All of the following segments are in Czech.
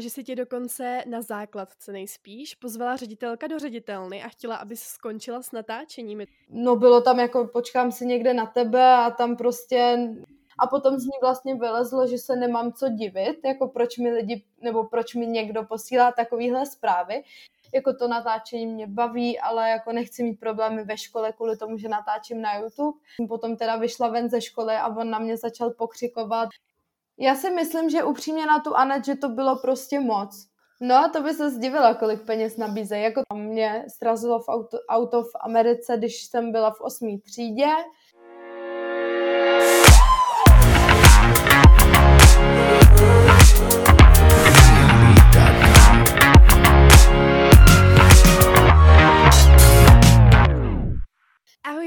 že si tě dokonce na základce nejspíš pozvala ředitelka do ředitelny a chtěla, aby skončila s natáčením. No bylo tam jako počkám si někde na tebe a tam prostě a potom z ní vlastně vylezlo, že se nemám co divit, jako proč mi lidi, nebo proč mi někdo posílá takovýhle zprávy. Jako to natáčení mě baví, ale jako nechci mít problémy ve škole kvůli tomu, že natáčím na YouTube. Potom teda vyšla ven ze školy a on na mě začal pokřikovat. Já si myslím, že upřímně na tu Anet, že to bylo prostě moc. No a to by se zdivila, kolik peněz nabízejí. Jako mě strazilo v auto, auto v Americe, když jsem byla v osmý třídě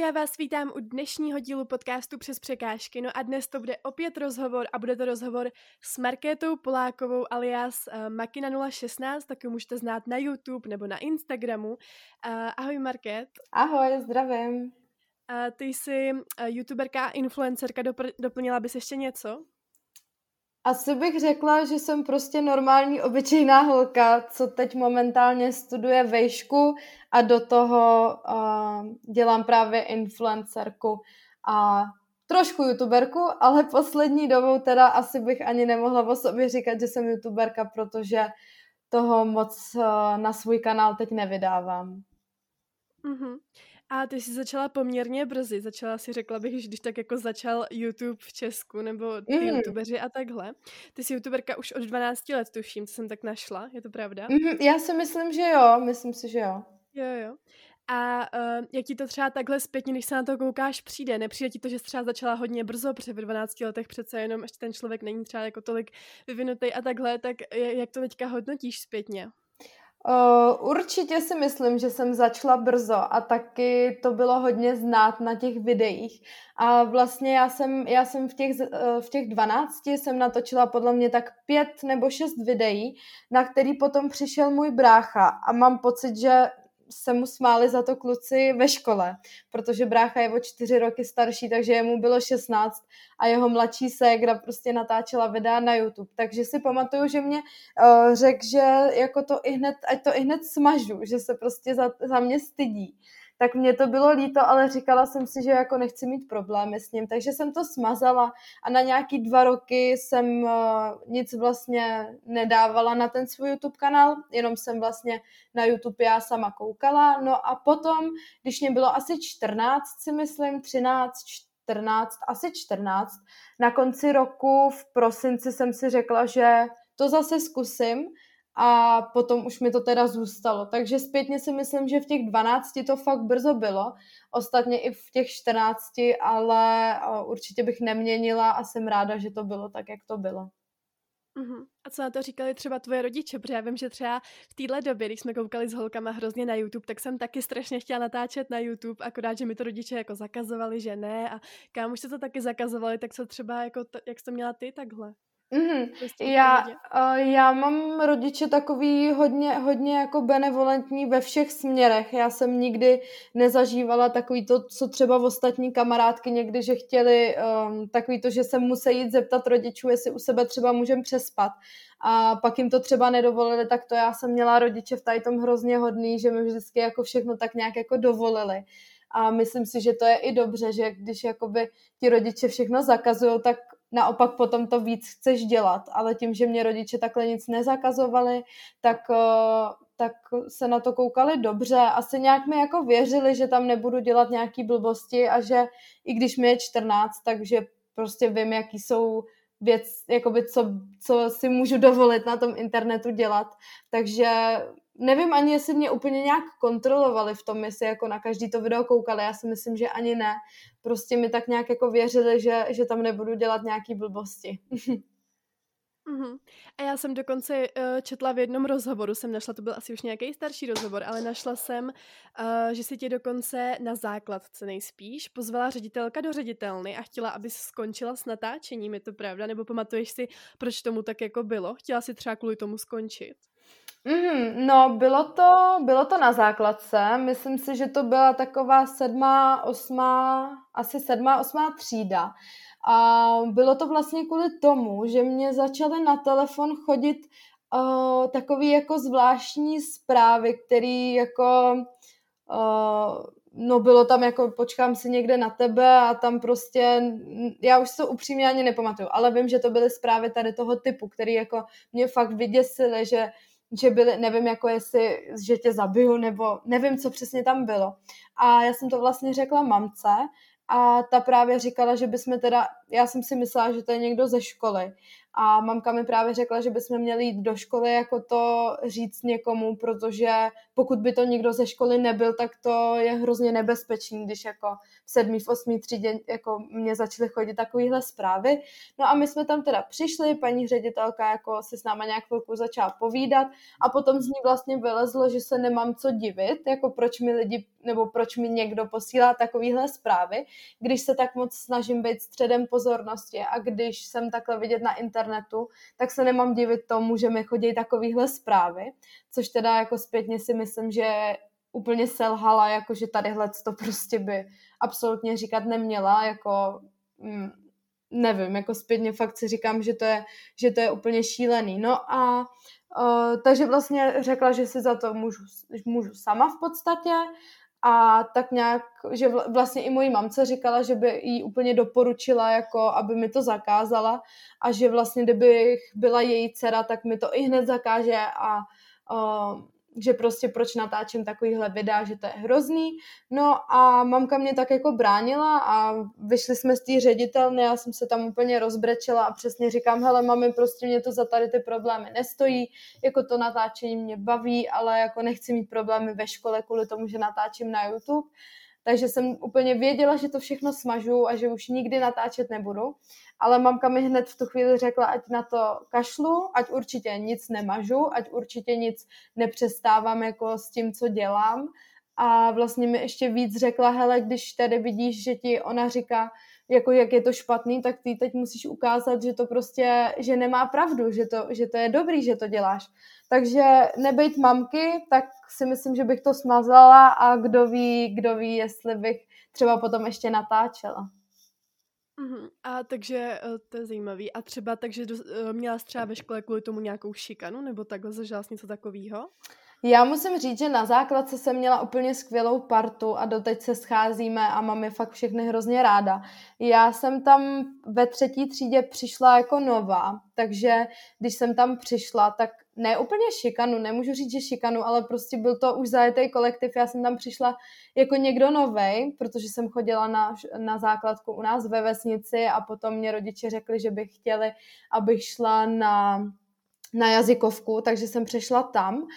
já vás vítám u dnešního dílu podcastu Přes překážky. No a dnes to bude opět rozhovor a bude to rozhovor s Markétou Polákovou alias uh, Makina 016, tak ji můžete znát na YouTube nebo na Instagramu. Uh, ahoj Market. Ahoj, zdravím. Uh, ty jsi youtuberka a influencerka, doplnila bys ještě něco? Asi bych řekla, že jsem prostě normální, obyčejná holka, co teď momentálně studuje vejšku a do toho uh, dělám právě influencerku a trošku youtuberku, ale poslední dobou teda asi bych ani nemohla o sobě říkat, že jsem youtuberka, protože toho moc uh, na svůj kanál teď nevydávám. Mm-hmm. A ty jsi začala poměrně brzy, začala si řekla bych, když tak jako začal YouTube v Česku, nebo ty mm. youtubeři a takhle. Ty jsi youtuberka už od 12 let, tuším, co jsem tak našla, je to pravda? Mm, já si myslím, že jo, myslím si, že jo. Jo, jo. A uh, jak ti to třeba takhle zpětně, když se na to koukáš, přijde? Nepřijde ti to, že jsi třeba začala hodně brzo, protože v 12 letech přece jenom ještě ten člověk není třeba jako tolik vyvinutý a takhle, tak jak to teďka hodnotíš zpětně? Uh, určitě si myslím, že jsem začala brzo a taky to bylo hodně znát na těch videích. A vlastně já jsem, já jsem v těch, uh, v těch 12 jsem natočila podle mě tak pět nebo šest videí, na který potom přišel můj brácha a mám pocit, že se mu smáli za to kluci ve škole, protože brácha je o čtyři roky starší, takže jemu bylo 16 a jeho mladší ségra prostě natáčela videa na YouTube. Takže si pamatuju, že mě uh, řekl, že jako to i hned, ať to i hned smažu, že se prostě za, za mě stydí tak mě to bylo líto, ale říkala jsem si, že jako nechci mít problémy s ním, takže jsem to smazala a na nějaký dva roky jsem uh, nic vlastně nedávala na ten svůj YouTube kanál, jenom jsem vlastně na YouTube já sama koukala, no a potom, když mě bylo asi 14, si myslím, 13, 14, asi 14, na konci roku v prosinci jsem si řekla, že to zase zkusím, a potom už mi to teda zůstalo. Takže zpětně si myslím, že v těch 12 to fakt brzo bylo, ostatně i v těch 14, ale určitě bych neměnila a jsem ráda, že to bylo tak, jak to bylo. Uh-huh. A co na to říkali třeba tvoje rodiče? Protože já vím, že třeba v téhle době, když jsme koukali s holkama hrozně na YouTube, tak jsem taky strašně chtěla natáčet na YouTube, akorát, že mi to rodiče jako zakazovali, že ne a kam už se to taky zakazovali, tak co třeba, jako t- jak jsi to měla ty takhle? Mm-hmm. Já, uh, já mám rodiče takový hodně, hodně jako benevolentní ve všech směrech. Já jsem nikdy nezažívala takový to, co třeba v ostatní kamarádky někdy, že chtěli um, takový to, že se musí jít zeptat rodičů, jestli u sebe třeba můžem přespat. A pak jim to třeba nedovolili, tak to já jsem měla rodiče v tady tom hrozně hodný, že mi vždycky jako všechno tak nějak jako dovolili. A myslím si, že to je i dobře, že když jakoby ti rodiče všechno zakazují, tak naopak potom to víc chceš dělat, ale tím, že mě rodiče takhle nic nezakazovali, tak, eh, tak se na to koukali dobře. Asi nějak mi jako věřili, že tam nebudu dělat nějaký blbosti a že i když mi je 14, takže prostě vím, jaký jsou věc, jakoby co, co si můžu dovolit na tom internetu dělat. Takže nevím ani, jestli mě úplně nějak kontrolovali v tom, jestli jako na každý to video koukali, já si myslím, že ani ne. Prostě mi tak nějak jako věřili, že, že tam nebudu dělat nějaký blbosti. Uh-huh. A já jsem dokonce uh, četla v jednom rozhovoru, jsem našla, to byl asi už nějaký starší rozhovor, ale našla jsem, uh, že si tě dokonce na základce nejspíš pozvala ředitelka do ředitelny a chtěla, aby skončila s natáčením, je to pravda? Nebo pamatuješ si, proč tomu tak jako bylo? Chtěla si třeba kvůli tomu skončit? Mm, no, bylo to, bylo to na základce. Myslím si, že to byla taková sedmá, osmá, asi sedmá, osmá třída. A bylo to vlastně kvůli tomu, že mě začaly na telefon chodit uh, takový jako zvláštní zprávy, který jako uh, no bylo tam jako počkám si někde na tebe a tam prostě, já už to upřímně ani nepamatuju, ale vím, že to byly zprávy tady toho typu, který jako mě fakt vyděsily, že že byly, nevím, jako jestli, že tě zabiju, nebo nevím, co přesně tam bylo. A já jsem to vlastně řekla mamce a ta právě říkala, že bychom teda, já jsem si myslela, že to je někdo ze školy a mamka mi právě řekla, že bychom měli jít do školy jako to říct někomu, protože pokud by to někdo ze školy nebyl, tak to je hrozně nebezpečný, když jako v sedmý, v osmý třídě jako mě začaly chodit takovéhle zprávy. No a my jsme tam teda přišli, paní ředitelka jako si s náma nějak chvilku začala povídat a potom z ní vlastně vylezlo, že se nemám co divit, jako proč mi lidi, nebo proč mi někdo posílá takovéhle zprávy, když se tak moc snažím být středem pozornosti a když jsem takhle vidět na internetu, tak se nemám divit tomu, že mi chodí takovéhle zprávy, což teda jako zpětně si myslím, že úplně selhala, jako že tadyhle to prostě by absolutně říkat neměla, jako mm, nevím, jako zpětně fakt si říkám, že to je, že to je úplně šílený. No a uh, takže vlastně řekla, že si za to můžu, můžu sama v podstatě a tak nějak, že vlastně i mojí mamce říkala, že by jí úplně doporučila, jako aby mi to zakázala a že vlastně kdybych byla její dcera, tak mi to i hned zakáže a uh, že prostě proč natáčím takovýhle videa, že to je hrozný. No a mamka mě tak jako bránila a vyšli jsme z té ředitelny, já jsem se tam úplně rozbrečela a přesně říkám, hele mami, prostě mě to za tady ty problémy nestojí, jako to natáčení mě baví, ale jako nechci mít problémy ve škole kvůli tomu, že natáčím na YouTube. Takže jsem úplně věděla, že to všechno smažu a že už nikdy natáčet nebudu ale mamka mi hned v tu chvíli řekla, ať na to kašlu, ať určitě nic nemažu, ať určitě nic nepřestávám jako s tím, co dělám. A vlastně mi ještě víc řekla, hele, když tady vidíš, že ti ona říká, jako jak je to špatný, tak ty teď musíš ukázat, že to prostě, že nemá pravdu, že to, že to je dobrý, že to děláš. Takže nebejt mamky, tak si myslím, že bych to smazala a kdo ví, kdo ví, jestli bych třeba potom ještě natáčela. Uh-huh. A takže uh, to je zajímavý. A třeba takže uh, měla třeba ve škole kvůli tomu nějakou šikanu, nebo takhle zažila něco takového? Já musím říct, že na základce jsem měla úplně skvělou partu a doteď se scházíme a mám je fakt všechny hrozně ráda. Já jsem tam ve třetí třídě přišla jako nová, takže když jsem tam přišla, tak ne úplně šikanu, nemůžu říct, že šikanu, ale prostě byl to už zajetý kolektiv. Já jsem tam přišla jako někdo novej, protože jsem chodila na, na základku u nás ve vesnici a potom mě rodiče řekli, že by chtěli, abych šla na na jazykovku, takže jsem přešla tam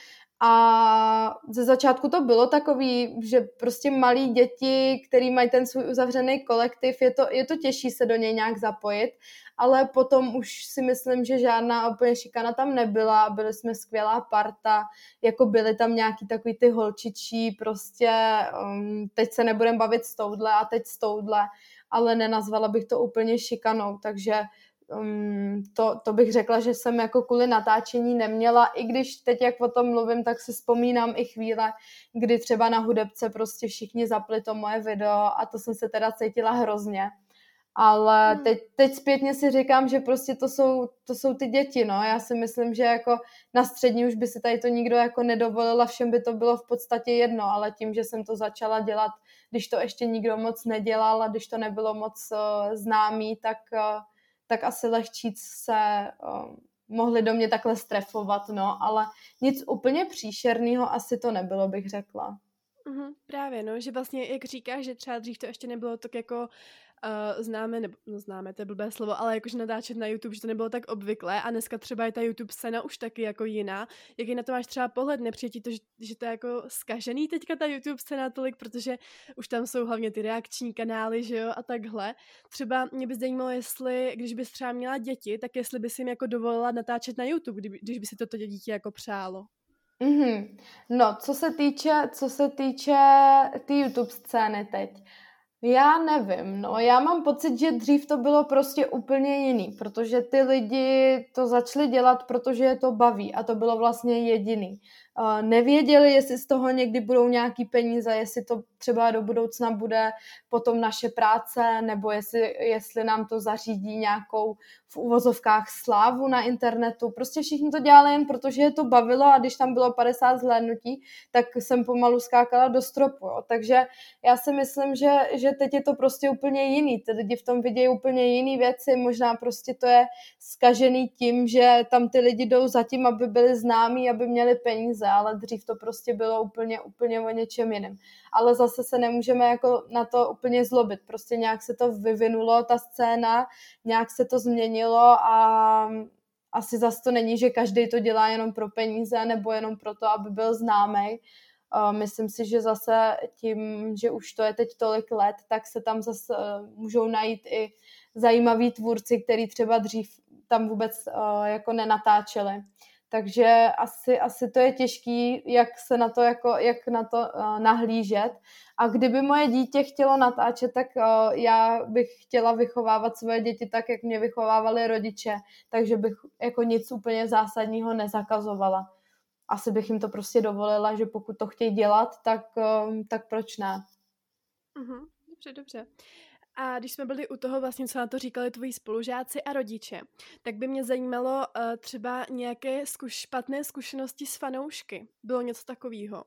a ze začátku to bylo takový, že prostě malí děti, který mají ten svůj uzavřený kolektiv, je to, je to těžší se do něj nějak zapojit, ale potom už si myslím, že žádná úplně šikana tam nebyla, byli jsme skvělá parta, jako byly tam nějaký takový ty holčičí, prostě um, teď se nebudem bavit s touhle a teď s touhle, ale nenazvala bych to úplně šikanou, takže um, to, to bych řekla, že jsem jako kvůli natáčení neměla, i když teď, jak o tom mluvím, tak si vzpomínám i chvíle, kdy třeba na hudebce prostě všichni zapli to moje video a to jsem se teda cítila hrozně. Ale hmm. teď, teď zpětně si říkám, že prostě to jsou, to jsou ty děti, no. Já si myslím, že jako na střední už by si tady to nikdo jako nedovolil a všem by to bylo v podstatě jedno, ale tím, že jsem to začala dělat, když to ještě nikdo moc nedělal a když to nebylo moc uh, známý, tak uh, tak asi lehčí se uh, mohli do mě takhle strefovat, no, ale nic úplně příšerného asi to nebylo, bych řekla. Mm-hmm, právě, no, že vlastně, jak říkáš, že třeba dřív to ještě nebylo tak jako uh, známe, nebo no, známe, to je blbé slovo, ale jakože natáčet na YouTube, že to nebylo tak obvyklé a dneska třeba je ta YouTube scéna už taky jako jiná. Jaký na to máš třeba pohled? Nepřijde to, že, že to je jako skažený teďka ta YouTube scéna tolik, protože už tam jsou hlavně ty reakční kanály, že jo, a takhle. Třeba mě by zajímalo, jestli, když bys třeba měla děti, tak jestli bys jim jako dovolila natáčet na YouTube, kdy, když by si toto dítě jako přálo. Mm-hmm. No, co se týče, co se týče té tý YouTube scény teď, Já nevím, no. Já mám pocit, že dřív to bylo prostě úplně jiný, protože ty lidi to začali dělat, protože je to baví a to bylo vlastně jediný nevěděli, jestli z toho někdy budou nějaký peníze, jestli to třeba do budoucna bude potom naše práce, nebo jestli, jestli nám to zařídí nějakou v uvozovkách slávu na internetu. Prostě všichni to dělali jen protože je to bavilo a když tam bylo 50 zhlédnutí, tak jsem pomalu skákala do stropu. Jo. Takže já si myslím, že, že teď je to prostě úplně jiný. Ty lidi v tom vidějí úplně jiný věci, možná prostě to je skažený tím, že tam ty lidi jdou zatím, aby byli známí, aby měli peníze ale dřív to prostě bylo úplně, úplně o něčem jiném. Ale zase se nemůžeme jako na to úplně zlobit. Prostě nějak se to vyvinulo, ta scéna, nějak se to změnilo a asi zase to není, že každý to dělá jenom pro peníze nebo jenom proto, aby byl známý. Myslím si, že zase tím, že už to je teď tolik let, tak se tam zase eh, můžou najít i zajímaví tvůrci, který třeba dřív tam vůbec uh, jako nenatáčeli. Takže asi, asi to je těžký, jak se na to, jako, jak na to uh, nahlížet. A kdyby moje dítě chtělo natáčet, tak uh, já bych chtěla vychovávat svoje děti tak, jak mě vychovávali rodiče, takže bych jako nic úplně zásadního nezakazovala. Asi bych jim to prostě dovolila, že pokud to chtějí dělat, tak, uh, tak proč ne? Uh-huh. Dobře, dobře. A když jsme byli u toho vlastně, co na to říkali tvoji spolužáci a rodiče, tak by mě zajímalo uh, třeba nějaké zkuš, špatné zkušenosti s fanoušky. Bylo něco takového?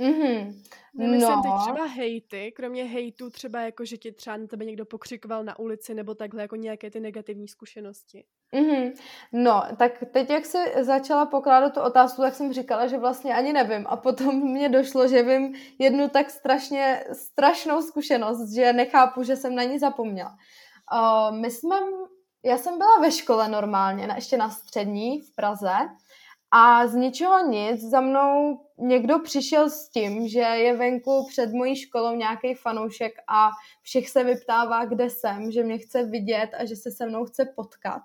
Mm-hmm. Nemyslím no. teď třeba hejty, kromě hejtu třeba jako, že ti třeba na tebe někdo pokřikoval na ulici nebo takhle jako nějaké ty negativní zkušenosti. Mm-hmm. No, tak teď, jak jsi začala pokládat tu otázku, tak jsem říkala, že vlastně ani nevím. A potom mě došlo, že vím jednu tak strašně strašnou zkušenost, že nechápu, že jsem na ní zapomněla. Uh, my jsme, já jsem byla ve škole normálně, na, ještě na střední v Praze a z ničeho nic za mnou někdo přišel s tím, že je venku před mojí školou nějaký fanoušek a všech se vyptává, kde jsem, že mě chce vidět a že se se mnou chce potkat.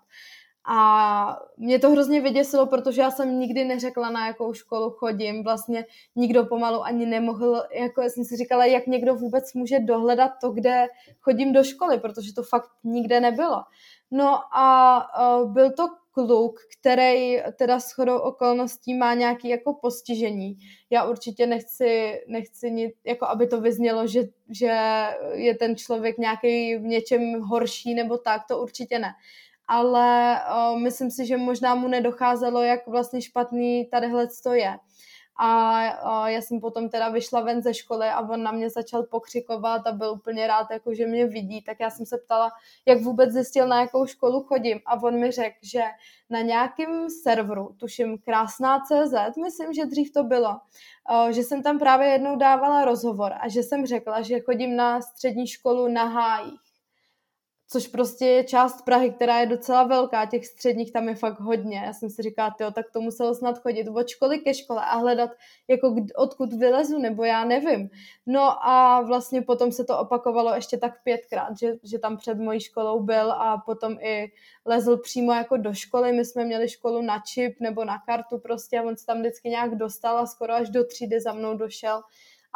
A mě to hrozně vyděsilo, protože já jsem nikdy neřekla, na jakou školu chodím. Vlastně nikdo pomalu ani nemohl, jako já jsem si říkala, jak někdo vůbec může dohledat to, kde chodím do školy, protože to fakt nikde nebylo. No a uh, byl to kluk, který teda s chodou okolností má nějaký jako postižení. Já určitě nechci, nechci nic, jako aby to vyznělo, že, že je ten člověk nějaký v něčem horší nebo tak, to určitě ne. Ale uh, myslím si, že možná mu nedocházelo, jak vlastně špatný tadyhle to je a, a já jsem potom teda vyšla ven ze školy a on na mě začal pokřikovat a byl úplně rád, jako že mě vidí, tak já jsem se ptala, jak vůbec zjistil, na jakou školu chodím. A on mi řekl, že na nějakém serveru, tuším krásná CZ, myslím, že dřív to bylo, že jsem tam právě jednou dávala rozhovor a že jsem řekla, že chodím na střední školu na hájích což prostě je část Prahy, která je docela velká, těch středních tam je fakt hodně. Já jsem si říkala, jo, tak to muselo snad chodit od školy ke škole a hledat, jako odkud vylezu, nebo já nevím. No a vlastně potom se to opakovalo ještě tak pětkrát, že, že tam před mojí školou byl a potom i lezl přímo jako do školy. My jsme měli školu na čip nebo na kartu prostě a on se tam vždycky nějak dostal a skoro až do třídy za mnou došel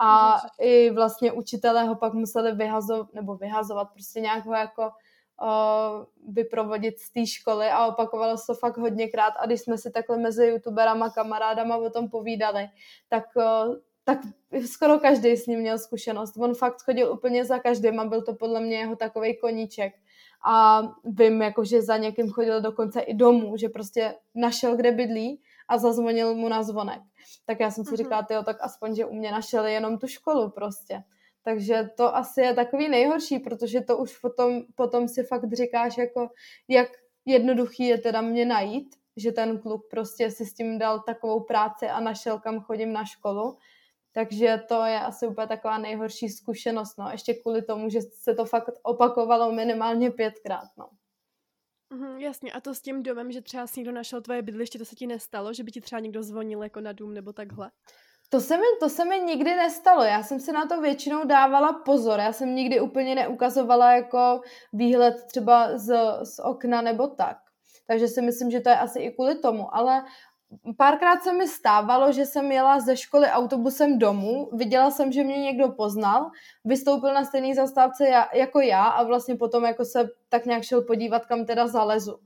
a i vlastně učitelé ho pak museli vyhazovat, nebo vyhazovat, prostě nějak ho jako uh, vyprovodit z té školy a opakovalo se to fakt hodněkrát a když jsme si takhle mezi youtuberama, kamarádama o tom povídali, tak uh, tak skoro každý s ním měl zkušenost. On fakt chodil úplně za každým a byl to podle mě jeho takový koníček. A vím, jako, že za někým chodil dokonce i domů, že prostě našel, kde bydlí a zazvonil mu na zvonek. Tak já jsem si mhm. říkala, jo, tak aspoň, že u mě našel jenom tu školu prostě. Takže to asi je takový nejhorší, protože to už potom, potom si fakt říkáš, jako, jak jednoduchý je teda mě najít, že ten kluk prostě si s tím dal takovou práci a našel, kam chodím na školu. Takže to je asi úplně taková nejhorší zkušenost, no. Ještě kvůli tomu, že se to fakt opakovalo minimálně pětkrát, no. Mm, jasně, a to s tím domem, že třeba si někdo našel tvoje bydliště, to se ti nestalo, že by ti třeba někdo zvonil jako na dům nebo takhle? To se, mi, to se mi nikdy nestalo. Já jsem si na to většinou dávala pozor. Já jsem nikdy úplně neukazovala jako výhled třeba z, z okna nebo tak. Takže si myslím, že to je asi i kvůli tomu. Ale párkrát se mi stávalo, že jsem jela ze školy autobusem domů, viděla jsem, že mě někdo poznal, vystoupil na stejný zastávce jako já a vlastně potom jako se tak nějak šel podívat, kam teda zalezu.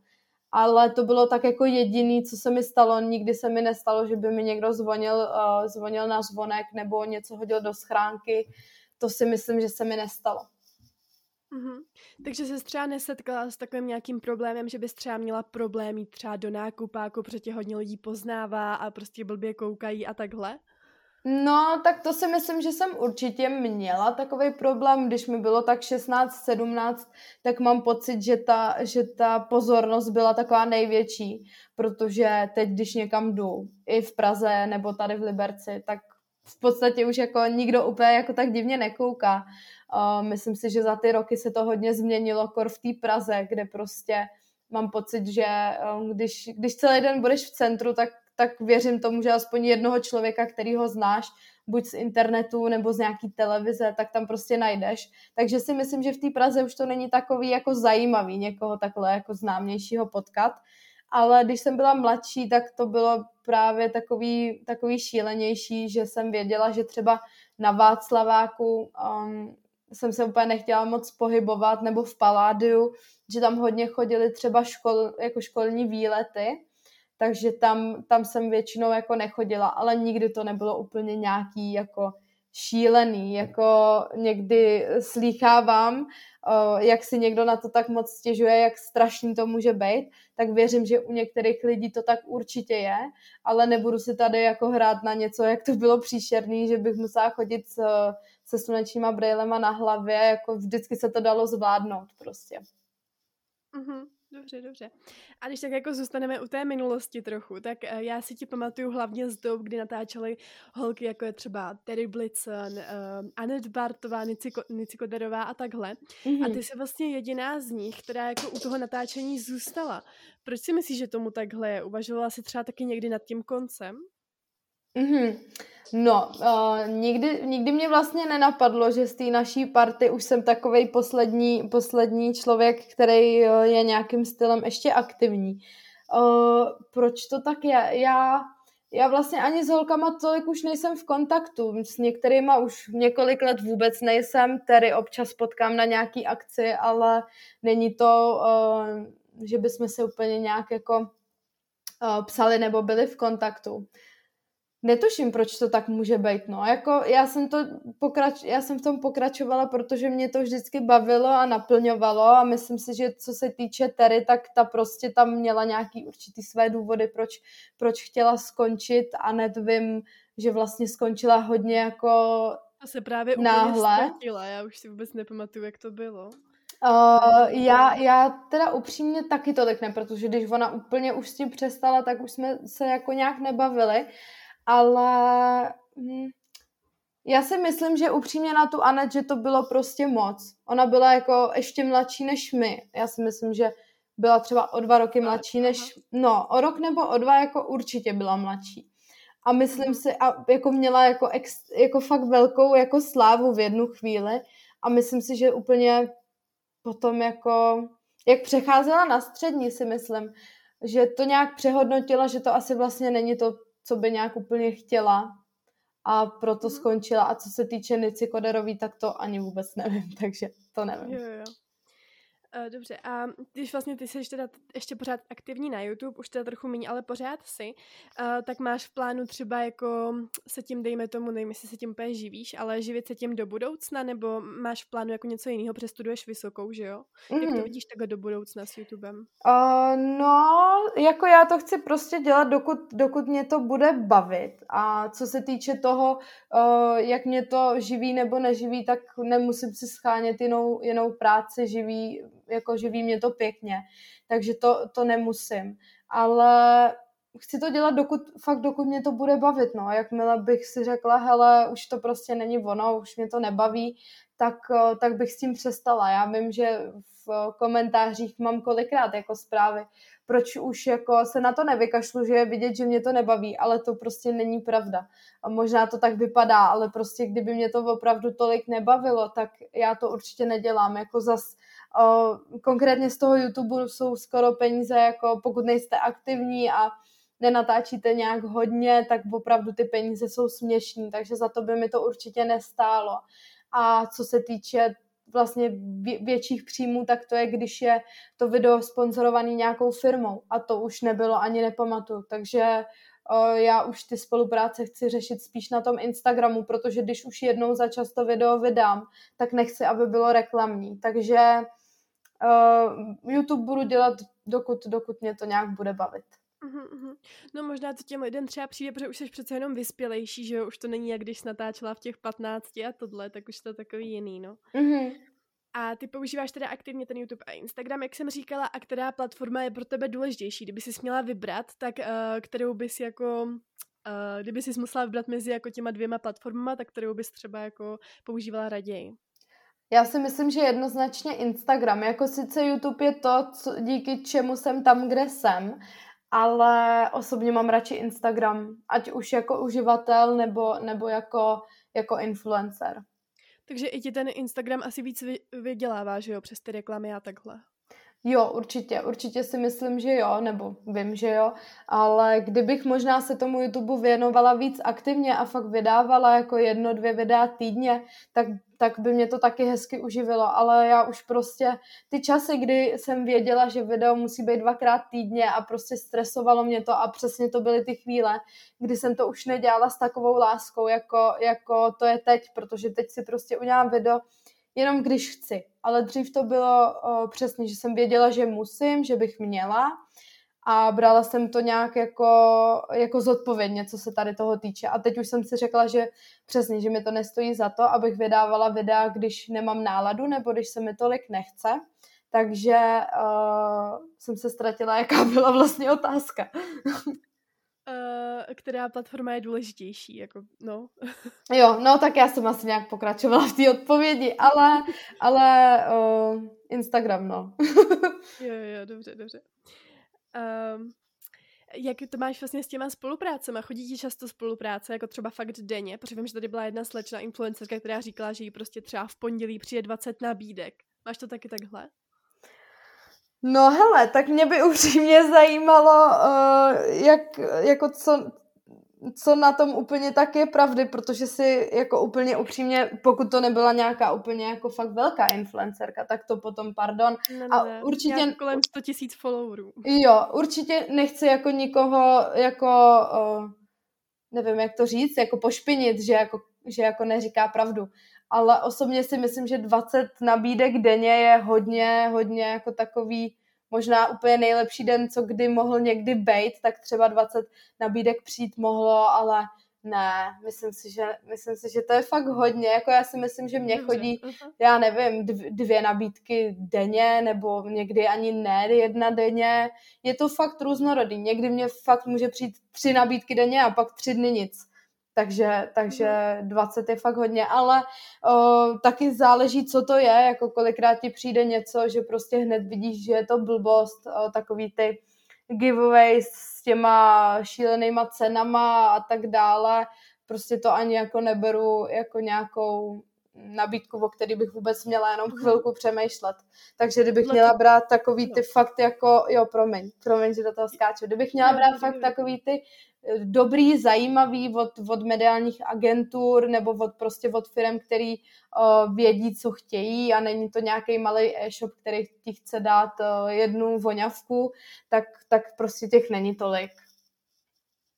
Ale to bylo tak jako jediný, co se mi stalo. Nikdy se mi nestalo, že by mi někdo zvonil, uh, zvonil na zvonek nebo něco hodil do schránky. To si myslím, že se mi nestalo. Mm-hmm. Takže se třeba nesetkala s takovým nějakým problémem, že bys třeba měla problém jít třeba do nákupáku, protože tě hodně lidí poznává a prostě blbě koukají a takhle? No, tak to si myslím, že jsem určitě měla takový problém, když mi bylo tak 16, 17, tak mám pocit, že ta, že ta pozornost byla taková největší, protože teď, když někam jdu, i v Praze nebo tady v Liberci, tak v podstatě už jako nikdo úplně jako tak divně nekouká. Myslím si, že za ty roky se to hodně změnilo, kor v té Praze, kde prostě mám pocit, že um, když, když celý den budeš v centru, tak, tak věřím tomu, že aspoň jednoho člověka, který ho znáš, buď z internetu nebo z nějaký televize, tak tam prostě najdeš. Takže si myslím, že v té Praze už to není takový jako zajímavý někoho takhle jako známějšího potkat. Ale když jsem byla mladší, tak to bylo právě takový, takový šílenější, že jsem věděla, že třeba na Václaváku um, jsem se úplně nechtěla moc pohybovat, nebo v Paládiu, že tam hodně chodili třeba škol, jako školní výlety, takže tam, tam jsem většinou jako nechodila, ale nikdy to nebylo úplně nějaký jako šílený, jako někdy slýchávám, jak si někdo na to tak moc stěžuje, jak strašný to může být, tak věřím, že u některých lidí to tak určitě je, ale nebudu si tady jako hrát na něco, jak to bylo příšerný, že bych musela chodit s, se slunečníma brýlema na hlavě, jako vždycky se to dalo zvládnout prostě. Mm-hmm. Dobře, dobře. A když tak jako zůstaneme u té minulosti trochu, tak uh, já si ti pamatuju hlavně z dob, kdy natáčely holky, jako je třeba Terry Blitzen, uh, Anet Bartová, Nici, Nici Koderová a takhle. Mm-hmm. A ty jsi vlastně jediná z nich, která jako u toho natáčení zůstala. Proč si myslíš, že tomu takhle je? Uvažovala jsi třeba taky někdy nad tím koncem? Mm-hmm. No, uh, nikdy, nikdy mě vlastně nenapadlo, že z té naší party už jsem takový poslední, poslední člověk, který uh, je nějakým stylem ještě aktivní. Uh, proč to tak je? Já, já vlastně ani s holkama tolik už nejsem v kontaktu. S některýma už několik let vůbec nejsem, tedy občas potkám na nějaký akci, ale není to, uh, že bychom se úplně nějak jako uh, psali nebo byli v kontaktu netuším, proč to tak může být, no, jako já jsem to pokrač, já jsem v tom pokračovala, protože mě to vždycky bavilo a naplňovalo a myslím si, že co se týče Terry, tak ta prostě tam měla nějaký určitý své důvody, proč, proč chtěla skončit a net vím, že vlastně skončila hodně jako a se právě náhle. ztratila, já už si vůbec nepamatuju, jak to bylo. Uh, já, já teda upřímně taky tolik ne, protože když ona úplně už s tím přestala, tak už jsme se jako nějak nebavili ale hm, já si myslím, že upřímně na tu Anet, že to bylo prostě moc. Ona byla jako ještě mladší než my. Já si myslím, že byla třeba o dva roky mladší než, no, o rok nebo o dva jako určitě byla mladší. A myslím mhm. si, a jako měla jako, ex, jako fakt velkou jako slávu v jednu chvíli a myslím si, že úplně potom jako, jak přecházela na střední si myslím, že to nějak přehodnotila, že to asi vlastně není to, co by nějak úplně chtěla a proto mhm. skončila. A co se týče Nici Koderový, tak to ani vůbec nevím, takže to nevím. Jo, jo. Uh, dobře, a když vlastně ty jsi teda ještě pořád aktivní na YouTube, už teda trochu méně, ale pořád si, uh, tak máš v plánu třeba jako se tím, dejme tomu, nevím, jestli se tím úplně živíš, ale živit se tím do budoucna, nebo máš v plánu jako něco jiného, přestuduješ vysokou, že jo? Mm. Jak to mhm. vidíš takhle do budoucna s YouTubem? Uh, no, jako já to chci prostě dělat, dokud, dokud mě to bude bavit. A co se týče toho, uh, jak mě to živí nebo neživí, tak nemusím si schánět jinou, jinou práci živý jako živí mě to pěkně, takže to, to nemusím. Ale chci to dělat, dokud, fakt dokud mě to bude bavit, no. Jakmile bych si řekla, hele, už to prostě není ono, už mě to nebaví, tak, eh, tak bych s tím přestala. Já vím, že v komentářích mám kolikrát jako zprávy, proč už jako se na to nevykašlu, že je vidět, že mě to nebaví, ale to prostě není pravda. A možná to tak vypadá, ale prostě kdyby mě to opravdu tolik nebavilo, tak já to určitě nedělám. Jako zas o, konkrétně z toho YouTube jsou skoro peníze, jako pokud nejste aktivní a nenatáčíte nějak hodně, tak opravdu ty peníze jsou směšní, takže za to by mi to určitě nestálo. A co se týče vlastně větších příjmů, tak to je, když je to video sponzorovaný nějakou firmou. A to už nebylo ani nepamatuju, takže já už ty spolupráce chci řešit spíš na tom Instagramu, protože když už jednou za čas to video vydám, tak nechci, aby bylo reklamní, takže YouTube budu dělat, dokud, dokud mě to nějak bude bavit. No možná to těm lidem třeba přijde, protože už jsi přece jenom vyspělejší, že jo, už to není jak když natáčela v těch 15 a tohle, tak už to je takový jiný, no. Mm-hmm. A ty používáš teda aktivně ten YouTube a Instagram, jak jsem říkala, a která platforma je pro tebe důležitější? Kdyby jsi měla vybrat, tak uh, kterou bys jako, uh, kdyby jsi musela vybrat mezi jako těma dvěma platformama, tak kterou bys třeba jako používala raději? Já si myslím, že jednoznačně Instagram. Jako sice YouTube je to, co, díky čemu jsem tam, kde jsem, ale osobně mám radši Instagram, ať už jako uživatel nebo, nebo jako, jako influencer. Takže i ti ten Instagram asi víc vydělává, že jo, přes ty reklamy a takhle. Jo, určitě, určitě si myslím, že jo, nebo vím, že jo, ale kdybych možná se tomu YouTube věnovala víc aktivně a fakt vydávala jako jedno, dvě videa týdně, tak, tak by mě to taky hezky uživilo, ale já už prostě ty časy, kdy jsem věděla, že video musí být dvakrát týdně a prostě stresovalo mě to a přesně to byly ty chvíle, kdy jsem to už nedělala s takovou láskou, jako, jako to je teď, protože teď si prostě udělám video, jenom když chci. Ale dřív to bylo o, přesně, že jsem věděla, že musím, že bych měla a brala jsem to nějak jako, jako zodpovědně, co se tady toho týče. A teď už jsem si řekla, že přesně, že mi to nestojí za to, abych vydávala videa, když nemám náladu nebo když se mi tolik nechce. Takže uh, jsem se ztratila, jaká byla vlastně otázka. Uh, která platforma je důležitější, jako, no. jo, no tak já jsem asi nějak pokračovala v té odpovědi, ale, ale uh, Instagram, no. jo, jo, dobře, dobře. Um, jak to máš vlastně s těma spoluprácemi? Chodí ti často spolupráce, jako třeba fakt denně? Protože vím, že tady byla jedna slečna influencerka, která říkala, že jí prostě třeba v pondělí přijde 20 nabídek. Máš to taky takhle? No hele, tak mě by upřímně zajímalo, uh, jak, jako co, co na tom úplně tak je pravdy, protože si jako úplně upřímně, pokud to nebyla nějaká úplně jako fakt velká influencerka, tak to potom pardon. Ne, ne, a určitě... kolem 100 tisíc followerů. Jo, určitě nechci jako nikoho jako, uh, nevím jak to říct, jako pošpinit, že jako, že jako neříká pravdu. Ale osobně si myslím, že 20 nabídek denně je hodně, hodně jako takový možná úplně nejlepší den, co kdy mohl někdy být, tak třeba 20 nabídek přijít mohlo, ale ne, myslím si, že, myslím si, že to je fakt hodně, jako já si myslím, že mě chodí, já nevím, dvě nabídky denně, nebo někdy ani ne jedna denně, je to fakt různorodý, někdy mě fakt může přijít tři nabídky denně a pak tři dny nic, takže, takže 20 mhm. je fakt hodně, ale o, taky záleží, co to je, jako kolikrát ti přijde něco, že prostě hned vidíš, že je to blbost, o, takový ty giveaways s těma šílenýma cenama a tak dále, prostě to ani jako neberu jako nějakou nabídku, o který bych vůbec měla jenom mhm. chvilku přemýšlet. Takže kdybych měla brát takový ty fakt jako, jo, promiň, promiň, že do toho skáču, kdybych měla brát fakt takový ty dobrý, zajímavý od, od mediálních agentur nebo od prostě od firm, který uh, vědí, co chtějí a není to nějaký malý e-shop, který ti chce dát uh, jednu voňavku, tak, tak prostě těch není tolik.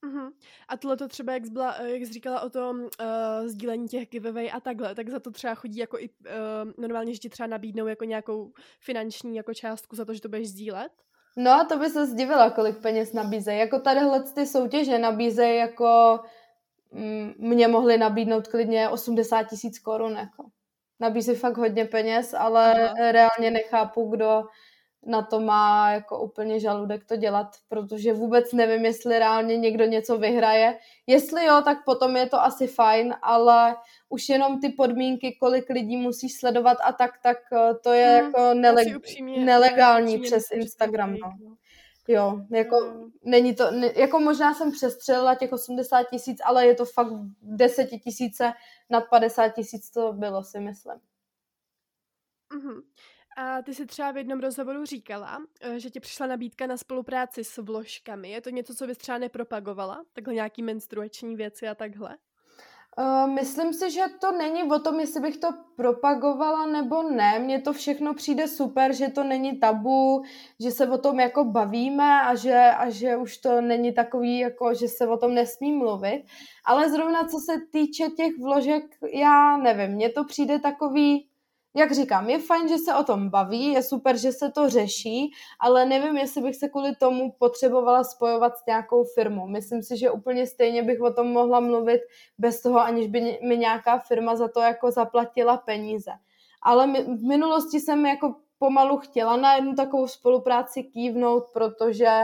Uh-huh. A tohle to třeba, jak, zbyla, jak jsi říkala o tom uh, sdílení těch giveaway a takhle, tak za to třeba chodí jako i uh, normálně, že ti třeba nabídnou jako nějakou finanční jako částku za to, že to budeš sdílet? No a to by se zdivila, kolik peněz nabízejí. Jako tadyhle ty soutěže nabízejí jako mm, mě mohli nabídnout klidně 80 tisíc korun. Jako. Nabízí fakt hodně peněz, ale Aha. reálně nechápu, kdo na to má jako úplně žaludek to dělat, protože vůbec nevím, jestli reálně někdo něco vyhraje. Jestli jo, tak potom je to asi fajn, ale už jenom ty podmínky, kolik lidí musí sledovat a tak, tak eh, to je hmm, jako neleg- upřímně, nelegální upřímně přes Instagram. No. no. Jo, jako hmm. není to, ne, jako možná jsem přestřelila těch 80 tisíc, ale je to fakt 10 tisíce nad 50 tisíc to bylo, si myslím. Mm-hmm. A ty si třeba v jednom rozhovoru říkala, eh, že ti přišla nabídka na spolupráci s vložkami. Je to něco, co bys třeba nepropagovala? Takhle nějaký menstruační věci a takhle? Uh, myslím si, že to není o tom, jestli bych to propagovala nebo ne. Mně to všechno přijde super, že to není tabu, že se o tom jako bavíme a že, a že už to není takový, jako že se o tom nesmí mluvit. Ale zrovna co se týče těch vložek, já nevím, mně to přijde takový, jak říkám, je fajn, že se o tom baví, je super, že se to řeší, ale nevím, jestli bych se kvůli tomu potřebovala spojovat s nějakou firmou. Myslím si, že úplně stejně bych o tom mohla mluvit bez toho, aniž by mi nějaká firma za to jako zaplatila peníze. Ale v minulosti jsem jako pomalu chtěla na jednu takovou spolupráci kývnout, protože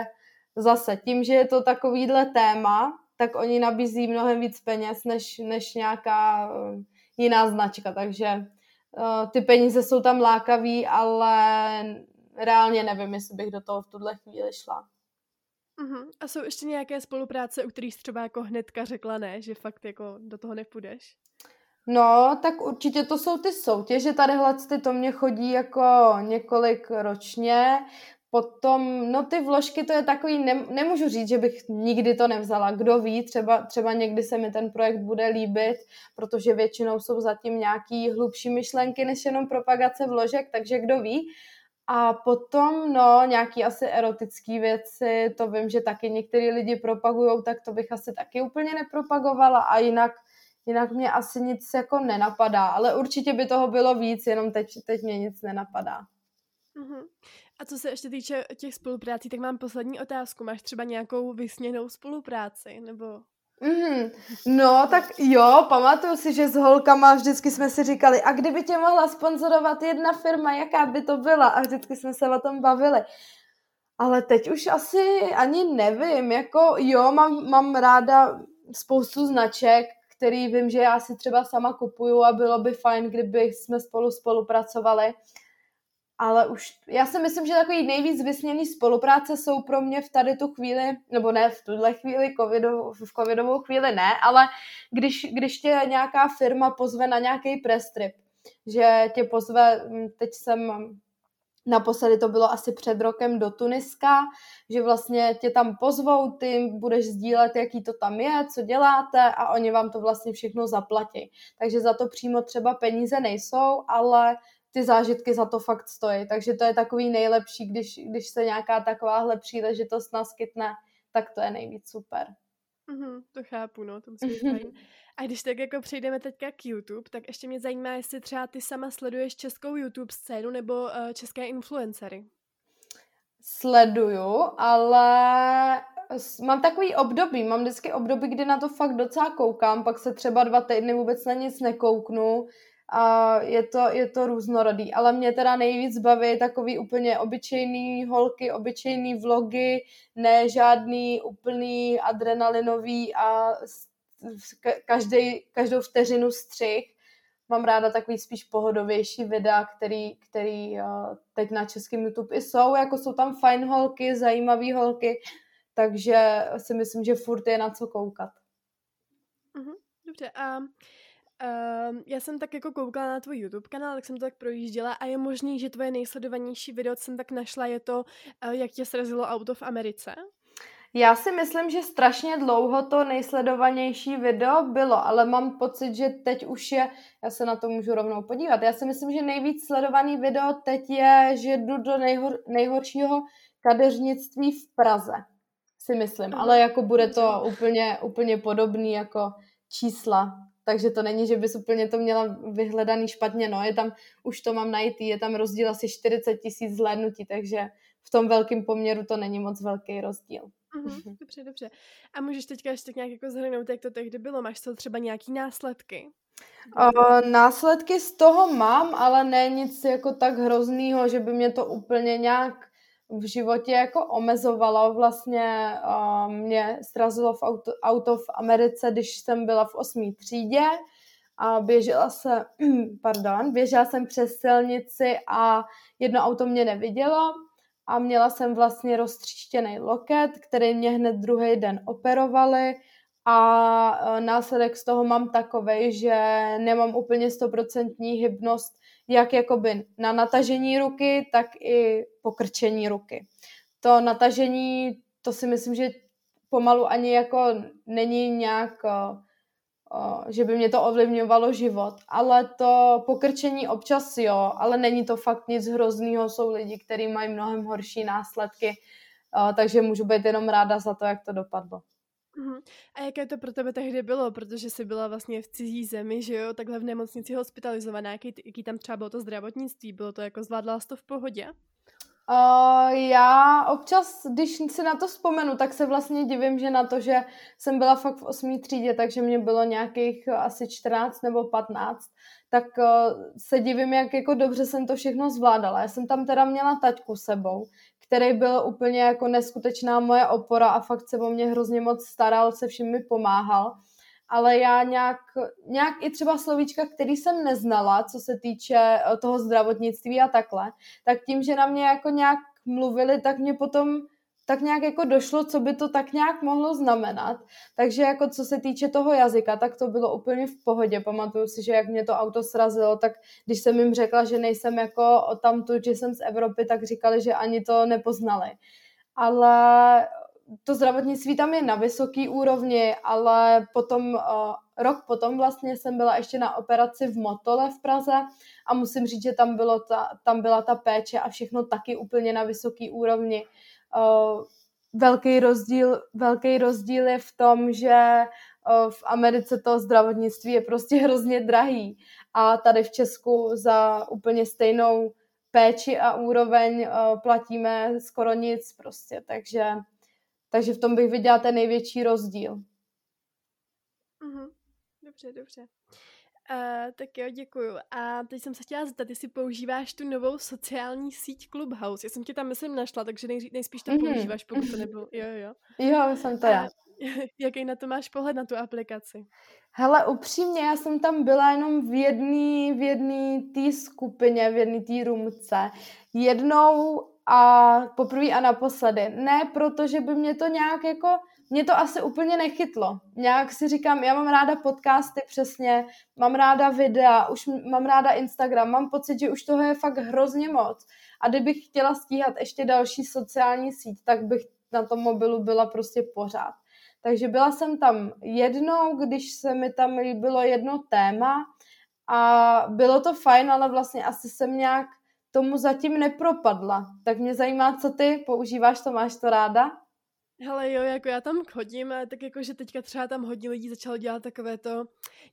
zase tím, že je to takovýhle téma, tak oni nabízí mnohem víc peněz než, než nějaká eh, jiná značka, takže ty peníze jsou tam lákavý, ale reálně nevím, jestli bych do toho v tuhle chvíli šla. Uh-huh. A jsou ještě nějaké spolupráce, u kterých třeba jako hnedka řekla ne, že fakt jako do toho nepůjdeš? No, tak určitě to jsou ty soutěže, tadyhle ty to mě chodí jako několik ročně. Potom, no ty vložky, to je takový, ne, nemůžu říct, že bych nikdy to nevzala. Kdo ví, třeba, třeba někdy se mi ten projekt bude líbit, protože většinou jsou zatím nějaký hlubší myšlenky než jenom propagace vložek, takže kdo ví. A potom, no, nějaký asi erotický věci, to vím, že taky některý lidi propagují, tak to bych asi taky úplně nepropagovala a jinak, jinak mě asi nic jako nenapadá, ale určitě by toho bylo víc, jenom teď, teď mě nic nenapadá. Uh-huh. A co se ještě týče těch spoluprácí, tak mám poslední otázku. Máš třeba nějakou vysněnou spolupráci, nebo... Mm-hmm. No, tak jo, pamatuju si, že s holkama vždycky jsme si říkali, a kdyby tě mohla sponzorovat jedna firma, jaká by to byla? A vždycky jsme se o tom bavili. Ale teď už asi ani nevím, jako jo, mám, mám ráda spoustu značek, který vím, že já si třeba sama kupuju a bylo by fajn, kdyby jsme spolu spolupracovali ale už, já si myslím, že takový nejvíc vysněný spolupráce jsou pro mě v tady tu chvíli, nebo ne v tuhle chvíli, covidovou, v covidovou chvíli ne, ale když, když tě nějaká firma pozve na nějaký press trip, že tě pozve, hm, teď jsem Naposledy to bylo asi před rokem do Tuniska, že vlastně tě tam pozvou, ty budeš sdílet, jaký to tam je, co děláte a oni vám to vlastně všechno zaplatí. Takže za to přímo třeba peníze nejsou, ale ty zážitky za to fakt stojí. Takže to je takový nejlepší, když, když se nějaká takováhle příležitost naskytne, tak to je nejvíc super. Mm-hmm, to chápu, no, to musí být fajn. A když tak jako přejdeme teďka k YouTube, tak ještě mě zajímá, jestli třeba ty sama sleduješ českou YouTube scénu nebo uh, české influencery. Sleduju, ale mám takový období, mám vždycky období, kdy na to fakt docela koukám, pak se třeba dva týdny vůbec na nic nekouknu, a je to, je to různorodý, ale mě teda nejvíc baví takový úplně obyčejný holky, obyčejný vlogy, ne žádný úplný adrenalinový a každý, každou vteřinu střih. Mám ráda takový spíš pohodovější videa, který, který teď na českém YouTube i jsou, jako jsou tam fajn holky, zajímavé holky, takže si myslím, že furt je na co koukat. Mhm, dobře, a Uh, já jsem tak jako koukala na tvůj YouTube kanál, tak jsem to tak projížděla a je možný, že tvoje nejsledovanější video, co jsem tak našla, je to, uh, jak tě srazilo auto v Americe. Já si myslím, že strašně dlouho to nejsledovanější video bylo, ale mám pocit, že teď už je, já se na to můžu rovnou podívat, já si myslím, že nejvíc sledovaný video teď je, že jdu do nejhor, nejhoršího kadeřnictví v Praze, si myslím, ale jako bude to úplně, úplně podobný jako čísla takže to není, že bys úplně to měla vyhledaný špatně, no, je tam, už to mám najít, je tam rozdíl asi 40 tisíc zhlédnutí, takže v tom velkém poměru to není moc velký rozdíl. Mm-hmm, dobře, dobře. A můžeš teďka ještě nějak jako zhrnout, jak to tehdy bylo? Máš to třeba nějaký následky? O, následky z toho mám, ale ne nic jako tak hroznýho, že by mě to úplně nějak v životě jako omezovalo. Vlastně uh, mě srazilo v auto, auto v Americe, když jsem byla v osmý třídě a běžela se, pardon, běžela jsem přes silnici a jedno auto mě nevidělo a měla jsem vlastně roztříštěný loket, který mě hned druhý den operovali a následek z toho mám takový, že nemám úplně stoprocentní hybnost jak jakoby na natažení ruky, tak i pokrčení ruky. To natažení, to si myslím, že pomalu ani jako není nějak, že by mě to ovlivňovalo život, ale to pokrčení občas jo, ale není to fakt nic hroznýho, jsou lidi, kteří mají mnohem horší následky, takže můžu být jenom ráda za to, jak to dopadlo. Uh-huh. A jaké to pro tebe tehdy bylo, protože jsi byla vlastně v cizí zemi, že jo, takhle v nemocnici hospitalizovaná, jaký, jaký tam třeba bylo to zdravotnictví, bylo to jako zvládla to v pohodě? Uh, já občas, když si na to vzpomenu, tak se vlastně divím, že na to, že jsem byla fakt v osmý třídě, takže mě bylo nějakých asi 14 nebo 15, tak uh, se divím, jak jako dobře jsem to všechno zvládala. Já jsem tam teda měla taťku sebou, který byl úplně jako neskutečná moje opora a fakt se o mě hrozně moc staral, se vším mi pomáhal. Ale já nějak, nějak i třeba slovíčka, který jsem neznala, co se týče eh, toho zdravotnictví a takhle, tak tím, že na mě jako nějak mluvili, tak mě potom tak nějak jako došlo, co by to tak nějak mohlo znamenat. Takže jako co se týče toho jazyka, tak to bylo úplně v pohodě. Pamatuju si, že jak mě to auto srazilo, tak když jsem jim řekla, že nejsem jako tamtu, že jsem z Evropy, tak říkali, že ani to nepoznali. Ale to zdravotnictví tam je na vysoký úrovni, ale potom, rok potom vlastně jsem byla ještě na operaci v Motole v Praze a musím říct, že tam, bylo ta, tam byla ta péče a všechno taky úplně na vysoký úrovni. Uh, velký rozdíl, velký rozdíl je v tom, že uh, v Americe to zdravotnictví je prostě hrozně drahý a tady v Česku za úplně stejnou péči a úroveň uh, platíme skoro nic prostě, takže, takže v tom bych viděla ten největší rozdíl. Mm-hmm. Dobře, dobře. Uh, tak jo, děkuju. A teď jsem se chtěla zeptat, jestli používáš tu novou sociální síť Clubhouse. Já jsem tě tam, myslím, našla, takže nej, nejspíš to mm-hmm. používáš, pokud to nebylo. Jo, jo. Jo, jsem to já. Jaký na to máš pohled na tu aplikaci? Hele, upřímně, já jsem tam byla jenom v jedné v jedný té skupině, v jedné té rumce. Jednou a poprvé a naposledy. Ne, protože by mě to nějak jako mě to asi úplně nechytlo. Nějak si říkám, já mám ráda podcasty přesně, mám ráda videa, už mám ráda Instagram, mám pocit, že už toho je fakt hrozně moc. A kdybych chtěla stíhat ještě další sociální síť, tak bych na tom mobilu byla prostě pořád. Takže byla jsem tam jednou, když se mi tam líbilo jedno téma a bylo to fajn, ale vlastně asi jsem nějak tomu zatím nepropadla. Tak mě zajímá, co ty používáš, to máš to ráda? Hele jo, jako já tam chodím, ale tak jako, že teďka třeba tam hodně lidí začalo dělat takové to,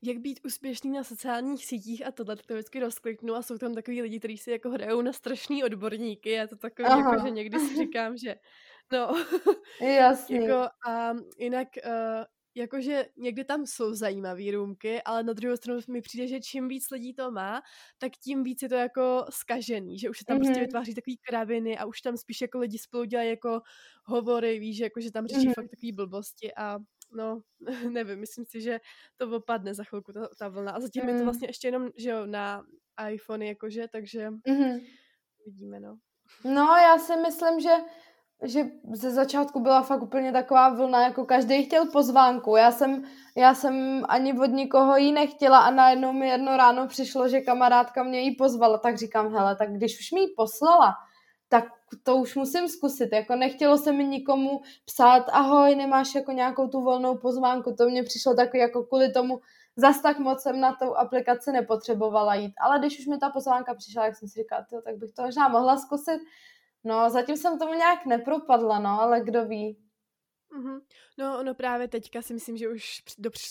jak být úspěšný na sociálních sítích a tohle, to vždycky rozkliknu a jsou tam takový lidi, kteří si jako hrajou na strašný odborníky a to takový, jako, že někdy si říkám, že no, Jasně. jako a jinak uh, jakože někdy tam jsou zajímavé růmky, ale na druhou stranu mi přijde, že čím víc lidí to má, tak tím víc je to jako skažený, že už se tam mm-hmm. prostě vytváří takový kraviny a už tam spíš jako lidi spolu dělají jako hovory, víš, jako že tam řeší mm-hmm. fakt takový blbosti a no, nevím, myslím si, že to opadne za chvilku ta, ta vlna a zatím mm. je to mhm. vlastně ještě jenom, že jo, na iPhone jakože, takže mm-hmm. vidíme, no. No, já si myslím, že že ze začátku byla fakt úplně taková vlna, jako každý chtěl pozvánku. Já jsem, já jsem ani od nikoho jí nechtěla a najednou mi jedno ráno přišlo, že kamarádka mě jí pozvala, tak říkám, hele, tak když už mi ji poslala, tak to už musím zkusit. Jako nechtělo se mi nikomu psát, ahoj, nemáš jako nějakou tu volnou pozvánku. To mě přišlo takový jako kvůli tomu, zas tak moc jsem na tou aplikaci nepotřebovala jít. Ale když už mi ta pozvánka přišla, jak jsem si říkala, tak bych to možná mohla zkusit. No, zatím jsem tomu nějak nepropadla, no, ale kdo ví. Mm-hmm. No, no právě teďka si myslím, že už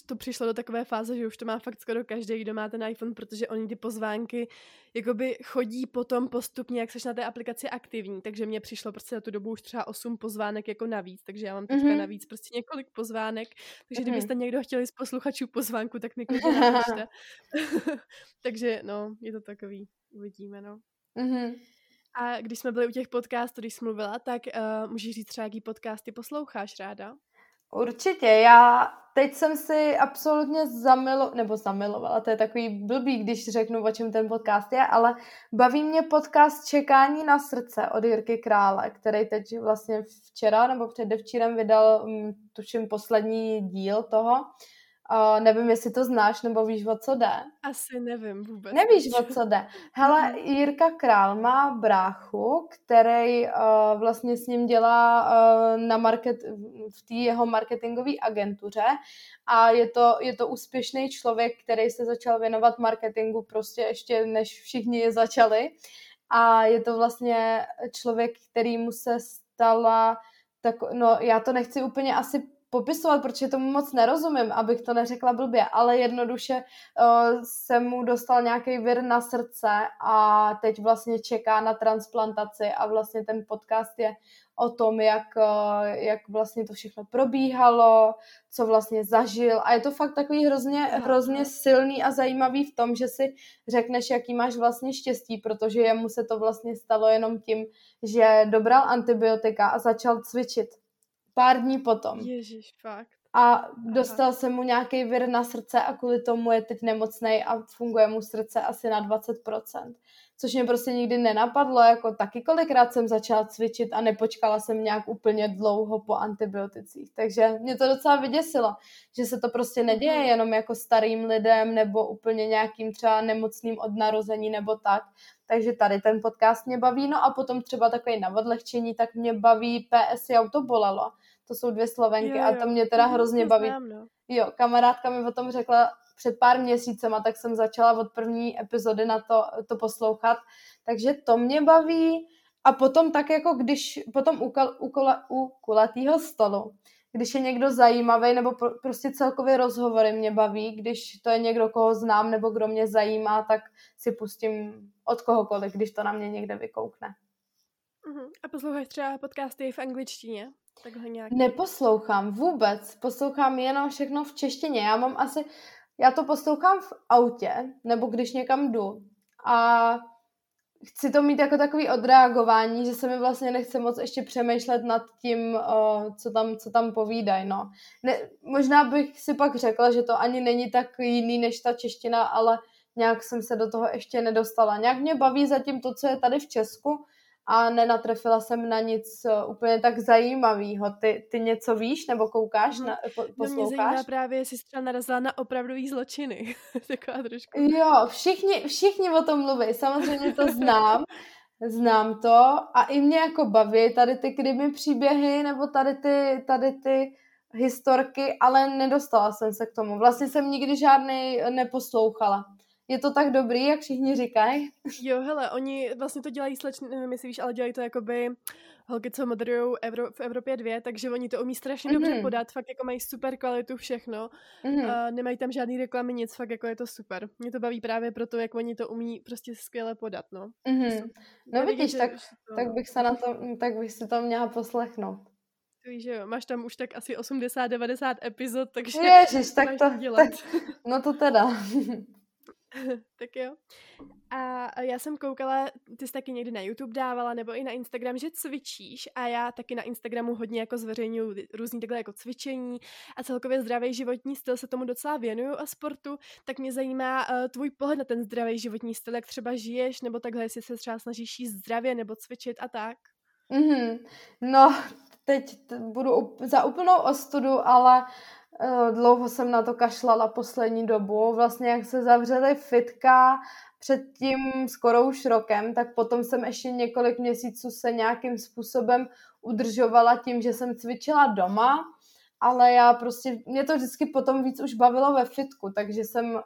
to přišlo do takové fáze, že už to má fakt skoro každý, kdo má ten iPhone, protože oni ty pozvánky jakoby chodí potom postupně, jak seš na té aplikaci aktivní, takže mě přišlo prostě za tu dobu už třeba 8 pozvánek jako navíc, takže já mám teďka mm-hmm. navíc prostě několik pozvánek, takže mm-hmm. kdybyste někdo chtěli z posluchačů pozvánku, tak mi klidně takže no, je to takový, uvidíme, no. Mm-hmm. A když jsme byli u těch podcastů, když jsi mluvila, tak uh, můžeš říct třeba, jaký podcasty posloucháš ráda? Určitě, já teď jsem si absolutně zamilo, nebo zamilovala, to je takový blbý, když řeknu, o čem ten podcast je, ale baví mě podcast Čekání na srdce od Jirky Krále, který teď vlastně včera nebo předevčírem vydal, mm, tuším, poslední díl toho. Uh, nevím, jestli to znáš, nebo víš, o co jde. Asi nevím vůbec. Nevíš, o co jde. Hele, Jirka Král má bráchu, který uh, vlastně s ním dělá uh, na market, v té jeho marketingové agentuře a je to, je to úspěšný člověk, který se začal věnovat marketingu prostě ještě než všichni je začali a je to vlastně člověk, který mu se stala tak, no já to nechci úplně asi popisovat, protože tomu moc nerozumím, abych to neřekla blbě, ale jednoduše uh, se mu dostal nějaký vir na srdce a teď vlastně čeká na transplantaci a vlastně ten podcast je o tom, jak, uh, jak vlastně to všechno probíhalo, co vlastně zažil. A je to fakt takový hrozně, hrozně silný a zajímavý v tom, že si řekneš, jaký máš vlastně štěstí, protože jemu se to vlastně stalo jenom tím, že dobral antibiotika a začal cvičit pár dní potom. Ježíš, fakt. A dostal Aha. se mu nějaký vir na srdce a kvůli tomu je teď nemocný a funguje mu srdce asi na 20%. Což mě prostě nikdy nenapadlo, jako taky kolikrát jsem začala cvičit a nepočkala jsem nějak úplně dlouho po antibioticích. Takže mě to docela vyděsilo, že se to prostě neděje jenom jako starým lidem nebo úplně nějakým třeba nemocným od narození nebo tak. Takže tady ten podcast mě baví. No a potom třeba takový na odlehčení, tak mě baví PS Já to bolelo to jsou dvě slovenky jo, jo. a to mě teda hrozně to baví. Znám, no. Jo, kamarádka mi o tom řekla před pár měsícema, tak jsem začala od první epizody na to, to poslouchat. Takže to mě baví. A potom tak jako když, potom u, u, u kulatýho stolu, když je někdo zajímavý, nebo pro, prostě celkově rozhovory mě baví, když to je někdo, koho znám, nebo kdo mě zajímá, tak si pustím od kohokoliv, když to na mě někde vykoukne. Uh-huh. A posloucháš třeba podcasty v angličtině? Takhle nějak. Neposlouchám vůbec. Poslouchám jenom všechno v češtině. Já mám asi, já to poslouchám v autě, nebo když někam jdu. A chci to mít jako takový odreagování, že se mi vlastně nechce moc ještě přemýšlet nad tím, uh, co, tam, co tam povídají. No. Ne, možná bych si pak řekla, že to ani není tak jiný než ta čeština, ale nějak jsem se do toho ještě nedostala. Nějak mě baví zatím to, co je tady v Česku, a nenatrefila jsem na nic eh, úplně tak zajímavého. Ty, ty něco víš nebo koukáš, na, po, posloucháš? No mě zajímá právě, jestli jsi třeba narazila na opravdový zločiny. Taková trošku. Jo, všichni, všichni o tom mluví, samozřejmě to znám. Znám to a i mě jako baví tady ty krymy příběhy nebo tady ty, tady ty historky, ale nedostala jsem se k tomu. Vlastně jsem nikdy žádný neposlouchala. Je to tak dobrý, jak všichni říkají? Jo, hele, oni vlastně to dělají slečny, nevím, jestli víš, ale dělají to jakoby holky, co moderují Evro, v Evropě dvě, takže oni to umí strašně mm-hmm. dobře mhm. podat, fakt jako mají super kvalitu všechno, mm-hmm. a nemají tam žádný reklamy, nic, fakt jako je to super. Mě to baví právě proto, jak oni to umí prostě skvěle podat, no. Mm-hmm. No vidíš, tak, to... tak bych se na to, tak bych si to měla poslechnout. Víš, že jo, máš tam už tak asi 80-90 epizod, takže Ježiš, tak to, tak, no to teda. tak jo. A já jsem koukala, ty jsi taky někdy na YouTube dávala, nebo i na Instagram, že cvičíš a já taky na Instagramu hodně jako zveřejňuju různý takhle jako cvičení a celkově zdravý životní styl se tomu docela věnuju a sportu, tak mě zajímá uh, tvůj pohled na ten zdravý životní styl, jak třeba žiješ, nebo takhle, jestli se třeba snažíš jíst zdravě nebo cvičit a tak. Mm-hmm. No, teď budu za úplnou ostudu, ale dlouho jsem na to kašlala poslední dobu. Vlastně jak se zavřely fitka před tím skoro už rokem, tak potom jsem ještě několik měsíců se nějakým způsobem udržovala tím, že jsem cvičila doma, ale já prostě, mě to vždycky potom víc už bavilo ve fitku, takže jsem uh,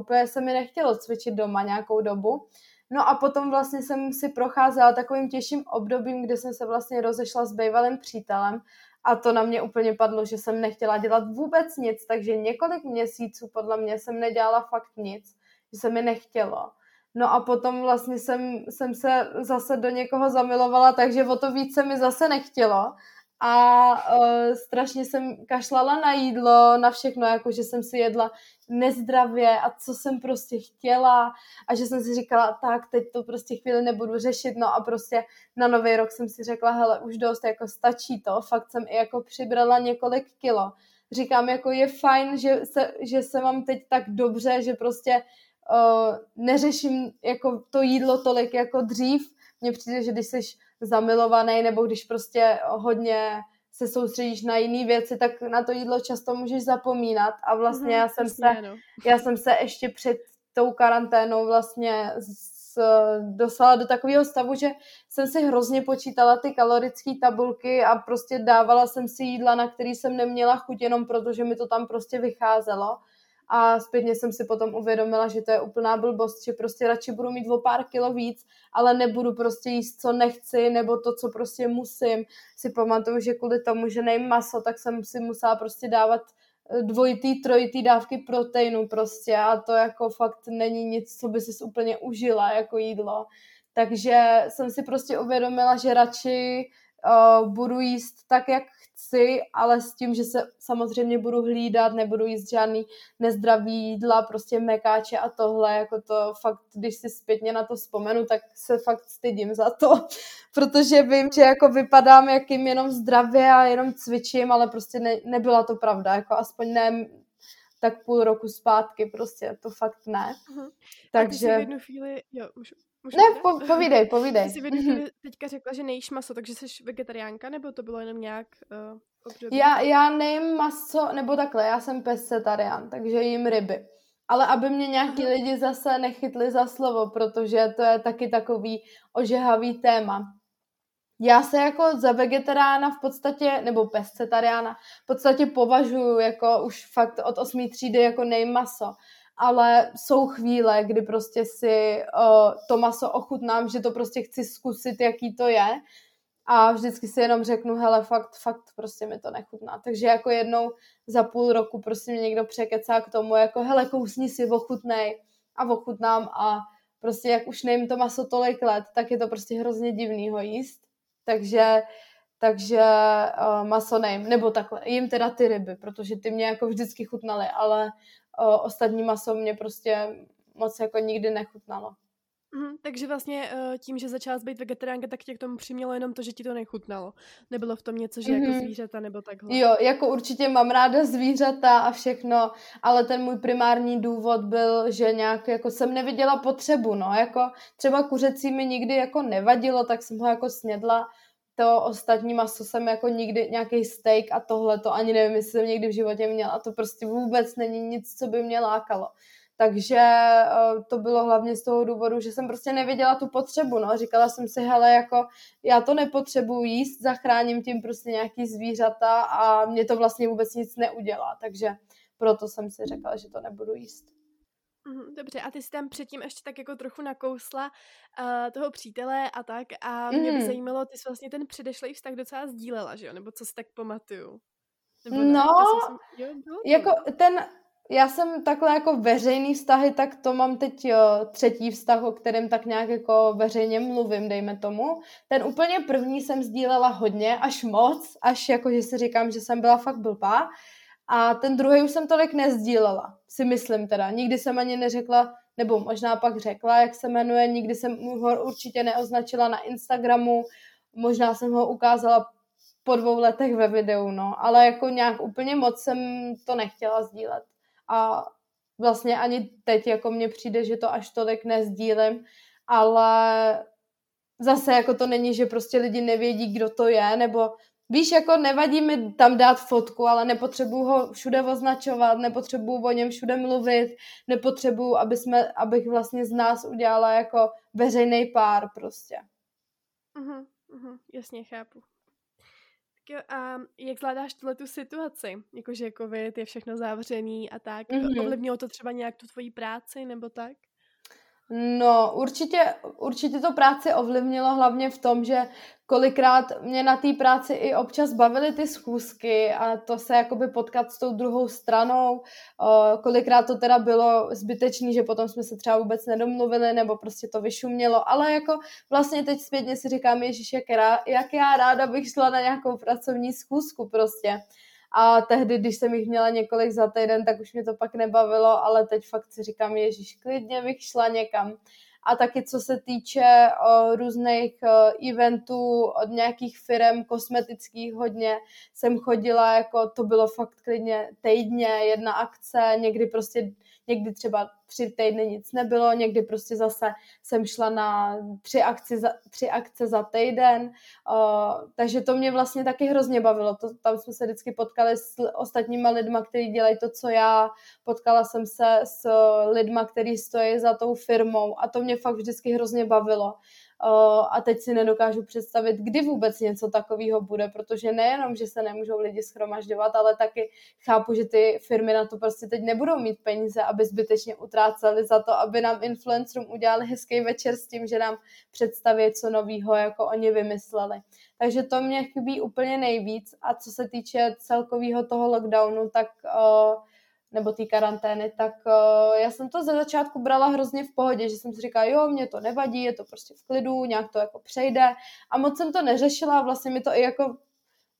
úplně se mi nechtělo cvičit doma nějakou dobu. No a potom vlastně jsem si procházela takovým těžším obdobím, kde jsem se vlastně rozešla s bývalým přítelem a to na mě úplně padlo, že jsem nechtěla dělat vůbec nic, takže několik měsíců podle mě jsem nedělala fakt nic, že se mi nechtělo. No a potom vlastně jsem, jsem se zase do někoho zamilovala, takže o to víc se mi zase nechtělo. A uh, strašně jsem kašlala na jídlo, na všechno, jako že jsem si jedla nezdravě a co jsem prostě chtěla a že jsem si říkala, tak teď to prostě chvíli nebudu řešit, no a prostě na nový rok jsem si řekla, hele, už dost, jako stačí to, fakt jsem i jako přibrala několik kilo. Říkám, jako je fajn, že se, že se mám teď tak dobře, že prostě uh, neřeším jako to jídlo tolik jako dřív. Mně přijde, že když jsi zamilovaný nebo když prostě hodně se soustředíš na jiné věci, tak na to jídlo často můžeš zapomínat a vlastně mm-hmm, já jsem se, no. já jsem se ještě před tou karanténou vlastně s, dostala do takového stavu, že jsem si hrozně počítala ty kalorické tabulky a prostě dávala jsem si jídla, na který jsem neměla chuť jenom protože mi to tam prostě vycházelo a zpětně jsem si potom uvědomila, že to je úplná blbost, že prostě radši budu mít o pár kilo víc, ale nebudu prostě jíst, co nechci, nebo to, co prostě musím. Si pamatuju, že kvůli tomu, že nejím maso, tak jsem si musela prostě dávat eh, dvojitý, trojitý dávky proteinu prostě a to jako fakt není nic, co by si úplně užila jako jídlo. Takže jsem si prostě uvědomila, že radši uh, budu jíst tak, jak chci, ale s tím, že se samozřejmě budu hlídat, nebudu jíst žádný nezdravý jídla, prostě mekáče a tohle, jako to fakt, když si zpětně na to vzpomenu, tak se fakt stydím za to, protože vím, že jako vypadám jakým jenom zdravě a jenom cvičím, ale prostě ne, nebyla to pravda, jako aspoň ne tak půl roku zpátky, prostě to fakt ne. Uh-huh. Takže... A ty v jednu chvíli, jo, můžu, Můžu ne, po, povídej, povídej. Ty jsi v teďka řekla, že nejíš maso, takže jsi vegetariánka, nebo to bylo jenom nějak uh, období? Já, já nejím maso, nebo takhle, já jsem pescetarián, takže jím ryby. Ale aby mě nějaký Aha. lidi zase nechytli za slovo, protože to je taky takový ožehavý téma. Já se jako za vegetariána v podstatě, nebo pescetariána, v podstatě považuji jako už fakt od osmý třídy jako nejmaso ale jsou chvíle, kdy prostě si uh, to maso ochutnám, že to prostě chci zkusit, jaký to je a vždycky si jenom řeknu, hele, fakt, fakt prostě mi to nechutná. Takže jako jednou za půl roku prostě mě někdo překecá k tomu, jako hele, kousni si, ochutnej a ochutnám a prostě jak už nejím to maso tolik let, tak je to prostě hrozně divný ho jíst. Takže takže uh, maso nejím, nebo takhle, jim teda ty ryby, protože ty mě jako vždycky chutnaly, ale o, ostatní maso mě prostě moc jako nikdy nechutnalo. Mm, takže vlastně e, tím, že začala být vegetariánka, tak tě k tomu přimělo jenom to, že ti to nechutnalo. Nebylo v tom něco, že mm-hmm. jako mhm. zvířata nebo takhle. Jo, jako určitě mám ráda zvířata a všechno, ale ten můj primární důvod byl, že nějak jako jsem neviděla potřebu, no, jako třeba kuřecí mi nikdy jako nevadilo, tak jsem ho jako snědla, to ostatní maso jsem jako nikdy, nějaký steak a tohle, to ani nevím, jestli jsem někdy v životě měla. To prostě vůbec není nic, co by mě lákalo. Takže uh, to bylo hlavně z toho důvodu, že jsem prostě nevěděla tu potřebu, no. Říkala jsem si, hele, jako já to nepotřebuji jíst, zachráním tím prostě nějaký zvířata a mě to vlastně vůbec nic neudělá. Takže proto jsem si řekla, že to nebudu jíst. Dobře, a ty jsi tam předtím ještě tak jako trochu nakousla uh, toho přítele a tak a mě by mhm. zajímalo, ty jsi vlastně ten předešlý vztah docela sdílela, že jo? Nebo co si tak pamatuju? Nebo no, jsem, jo, jako ten, já jsem takhle jako veřejný vztahy, tak to mám teď jo, třetí vztah, o kterém tak nějak jako veřejně mluvím, dejme tomu. Ten úplně první jsem sdílela hodně, až moc, až jako, že si říkám, že jsem byla fakt blbá. A ten druhý už jsem tolik nezdílela, si myslím teda. Nikdy jsem ani neřekla, nebo možná pak řekla, jak se jmenuje, nikdy jsem ho určitě neoznačila na Instagramu, možná jsem ho ukázala po dvou letech ve videu, no, ale jako nějak úplně moc jsem to nechtěla sdílet. A vlastně ani teď jako mně přijde, že to až tolik nezdílím, ale zase jako to není, že prostě lidi nevědí, kdo to je, nebo Víš, jako nevadí mi tam dát fotku, ale nepotřebuju ho všude označovat, nepotřebuju o něm všude mluvit, nepotřebuju, aby jsme, abych vlastně z nás udělala jako veřejný pár prostě. Uh-huh, uh-huh, jasně, chápu. Tak jo, a jak zvládáš tuhle tu situaci? Jakože covid je všechno zavřený a tak. Uh-huh. Ovlivnilo to třeba nějak tu tvoji práci nebo tak? No, určitě, určitě to práci ovlivnilo hlavně v tom, že kolikrát mě na té práci i občas bavily ty schůzky a to se jakoby potkat s tou druhou stranou. kolikrát to teda bylo zbytečný, že potom jsme se třeba vůbec nedomluvili nebo prostě to vyšumělo, ale jako vlastně teď zpětně si říkám, Ježíš, jak, rá, jak já ráda bych šla na nějakou pracovní schůzku prostě. A tehdy, když jsem jich měla několik za týden, tak už mě to pak nebavilo, ale teď fakt si říkám, Ježíš, klidně bych šla někam. A taky co se týče o, různých o, eventů od nějakých firm kosmetických hodně jsem chodila, jako to bylo fakt klidně týdně jedna akce, někdy prostě někdy třeba tři týdny nic nebylo, někdy prostě zase jsem šla na tři akce za, tři akce za týden, uh, takže to mě vlastně taky hrozně bavilo. To, tam jsme se vždycky potkali s ostatníma lidma, kteří dělají to, co já. Potkala jsem se s lidma, kteří stojí za tou firmou a to mě fakt vždycky hrozně bavilo a teď si nedokážu představit, kdy vůbec něco takového bude, protože nejenom, že se nemůžou lidi schromažďovat, ale taky chápu, že ty firmy na to prostě teď nebudou mít peníze, aby zbytečně utráceli za to, aby nám influencerům udělali hezký večer s tím, že nám představí co novýho, jako oni vymysleli. Takže to mě chybí úplně nejvíc a co se týče celkového toho lockdownu, tak uh, nebo té karantény, tak uh, já jsem to ze začátku brala hrozně v pohodě, že jsem si říkala, jo, mě to nevadí, je to prostě v klidu, nějak to jako přejde. A moc jsem to neřešila, vlastně mi to i jako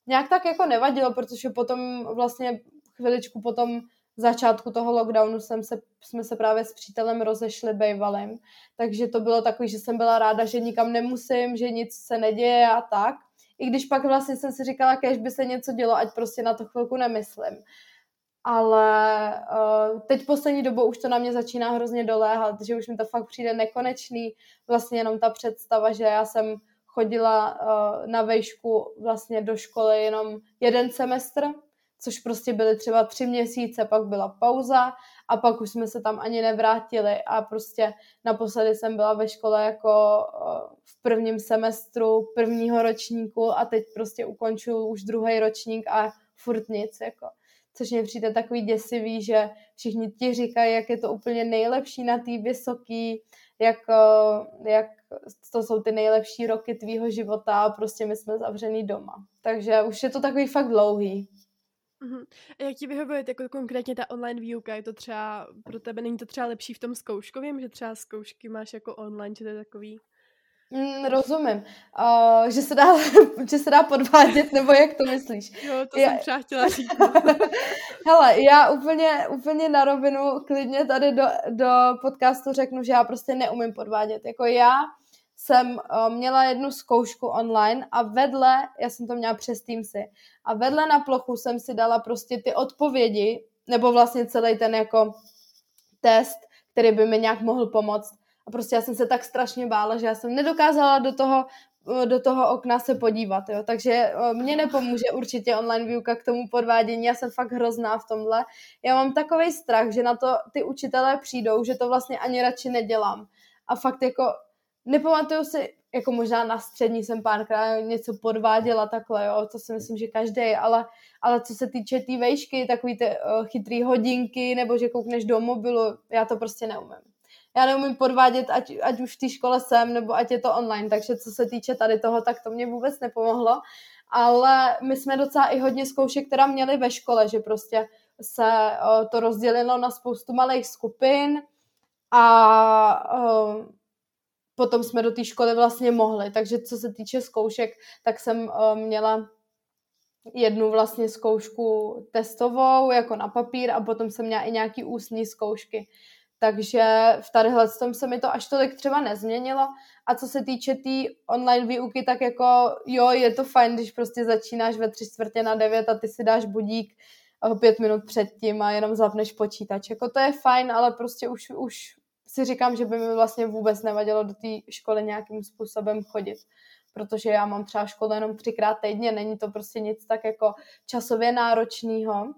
nějak tak jako nevadilo, protože potom vlastně chviličku potom začátku toho lockdownu jsem se, jsme se právě s přítelem rozešli bejvalým, takže to bylo takový, že jsem byla ráda, že nikam nemusím, že nic se neděje a tak. I když pak vlastně jsem si říkala, kež by se něco dělo, ať prostě na to chvilku nemyslím ale uh, teď poslední dobou už to na mě začíná hrozně doléhat, že už mi to fakt přijde nekonečný, vlastně jenom ta představa, že já jsem chodila uh, na vejšku vlastně do školy jenom jeden semestr, což prostě byly třeba tři měsíce, pak byla pauza a pak už jsme se tam ani nevrátili. A prostě naposledy jsem byla ve škole jako uh, v prvním semestru prvního ročníku a teď prostě ukončuju už druhý ročník a furt nic, jako což mě přijde takový děsivý, že všichni ti říkají, jak je to úplně nejlepší na té vysoký, jak, jak to jsou ty nejlepší roky tvýho života a prostě my jsme zavřený doma. Takže už je to takový fakt dlouhý. Uh-huh. A jak ti vyhovuje jako konkrétně ta online výuka? Je to třeba pro tebe, není to třeba lepší v tom zkouškovém, že třeba zkoušky máš jako online, že to je takový Mm, rozumím. Uh, že, se dá, že se dá podvádět, nebo jak to myslíš? Jo, to já... jsem třeba chtěla říct. Hele, já úplně, úplně na rovinu klidně tady do, do podcastu řeknu, že já prostě neumím podvádět. Jako já jsem uh, měla jednu zkoušku online a vedle, já jsem to měla přes Teamsy, a vedle na plochu jsem si dala prostě ty odpovědi, nebo vlastně celý ten jako test, který by mi nějak mohl pomoct a prostě já jsem se tak strašně bála, že já jsem nedokázala do toho, do toho okna se podívat, jo. Takže eh, mě nepomůže určitě online výuka k tomu podvádění, já jsem fakt hrozná v tomhle. Já mám takový strach, že na to ty učitelé přijdou, že to vlastně ani radši nedělám. A fakt jako nepamatuju si, jako možná na střední jsem párkrát něco podváděla takhle, jo, to si myslím, že každý, ale, ale co se týče té tý vejšky, takový ty uh, chytrý hodinky, nebo že koukneš do mobilu, já to prostě neumím já neumím podvádět, ať, ať už v té škole jsem, nebo ať je to online, takže co se týče tady toho, tak to mě vůbec nepomohlo, ale my jsme docela i hodně zkoušek, která měli ve škole, že prostě se to rozdělilo na spoustu malých skupin a potom jsme do té školy vlastně mohli, takže co se týče zkoušek, tak jsem měla jednu vlastně zkoušku testovou, jako na papír a potom jsem měla i nějaký ústní zkoušky. Takže v tadyhle tom se mi to až tolik třeba nezměnilo. A co se týče té tý online výuky, tak jako jo, je to fajn, když prostě začínáš ve tři čtvrtě na devět a ty si dáš budík eh, pět minut předtím a jenom zapneš počítač. Jako to je fajn, ale prostě už, už si říkám, že by mi vlastně vůbec nevadilo do té školy nějakým způsobem chodit. Protože já mám třeba školu jenom třikrát týdně, není to prostě nic tak jako časově náročného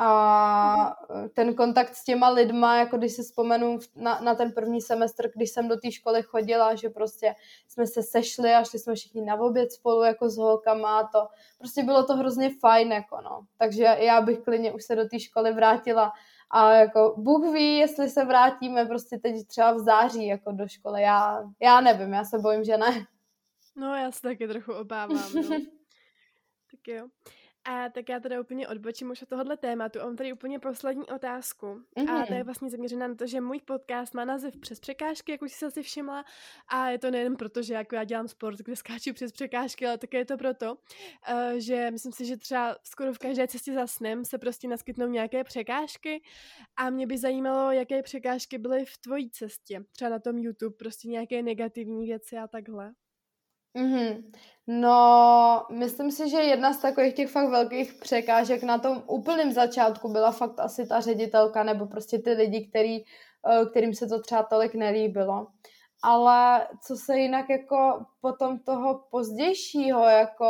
a ten kontakt s těma lidma, jako když si vzpomenu na, na ten první semestr, když jsem do té školy chodila, že prostě jsme se sešli a šli jsme všichni na oběd spolu jako s holkama a to, prostě bylo to hrozně fajn, jako no. Takže já bych klidně už se do té školy vrátila a jako Bůh ví, jestli se vrátíme prostě teď třeba v září jako do školy, já, já nevím, já se bojím, že ne. No já se taky trochu obávám, no. tak jo. A tak já teda úplně odbočím už od tohohle tématu. mám tady úplně poslední otázku. Mm-hmm. A ta je mhm. vlastně zaměřená na to, že můj podcast má název Přes překážky, jak už jsi si všimla. A je to nejen proto, že jako já dělám sport, kde skáču přes překážky, ale také je to proto, uh, že myslím si, že třeba skoro v každé cestě za snem se prostě naskytnou nějaké překážky. A mě by zajímalo, jaké překážky byly v tvojí cestě. Třeba na tom YouTube, prostě nějaké negativní věci a takhle. Mm-hmm. No, myslím si, že jedna z takových těch fakt velkých překážek na tom úplném začátku byla fakt asi ta ředitelka nebo prostě ty lidi, který, eh, kterým se to třeba tolik nelíbilo. Ale co se jinak jako potom toho pozdějšího jako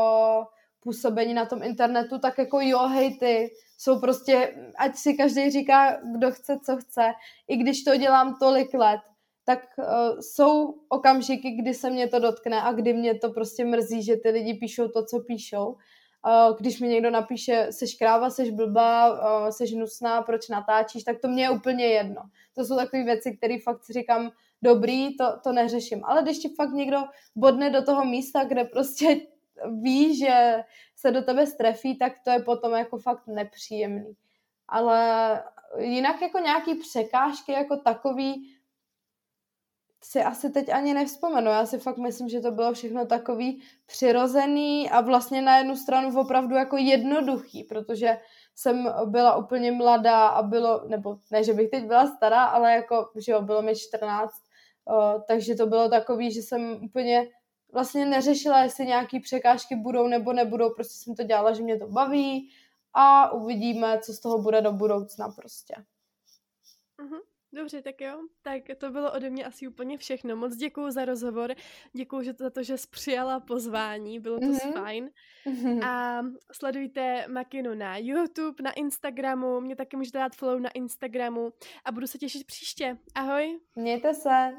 působení na tom internetu, tak jako jo, hejty jsou prostě, ať si každý říká, kdo chce, co chce, i když to dělám tolik let, tak uh, jsou okamžiky, kdy se mě to dotkne a kdy mě to prostě mrzí, že ty lidi píšou to, co píšou. Uh, když mi někdo napíše, seš kráva, seš blbá, uh, seš nusná, proč natáčíš, tak to mě je úplně jedno. To jsou takové věci, které fakt říkám, dobrý, to, to neřeším. Ale když ti fakt někdo bodne do toho místa, kde prostě ví, že se do tebe strefí, tak to je potom jako fakt nepříjemný. Ale jinak jako nějaký překážky jako takový, si asi teď ani nevzpomenu. Já si fakt myslím, že to bylo všechno takový přirozený a vlastně na jednu stranu opravdu jako jednoduchý, protože jsem byla úplně mladá a bylo, nebo ne, že bych teď byla stará, ale jako, že jo, bylo mi 14, o, takže to bylo takový, že jsem úplně vlastně neřešila, jestli nějaký překážky budou nebo nebudou, prostě jsem to dělala, že mě to baví a uvidíme, co z toho bude do budoucna prostě. Mm-hmm. Dobře, tak jo. Tak to bylo ode mě asi úplně všechno. Moc děkuji za rozhovor. Děkuji že to, za to, že jsi přijala pozvání. Bylo to mm-hmm. fajn. Mm-hmm. A sledujte Makinu na YouTube, na Instagramu. Mě taky můžete dát follow na Instagramu. A budu se těšit příště. Ahoj. Mějte se.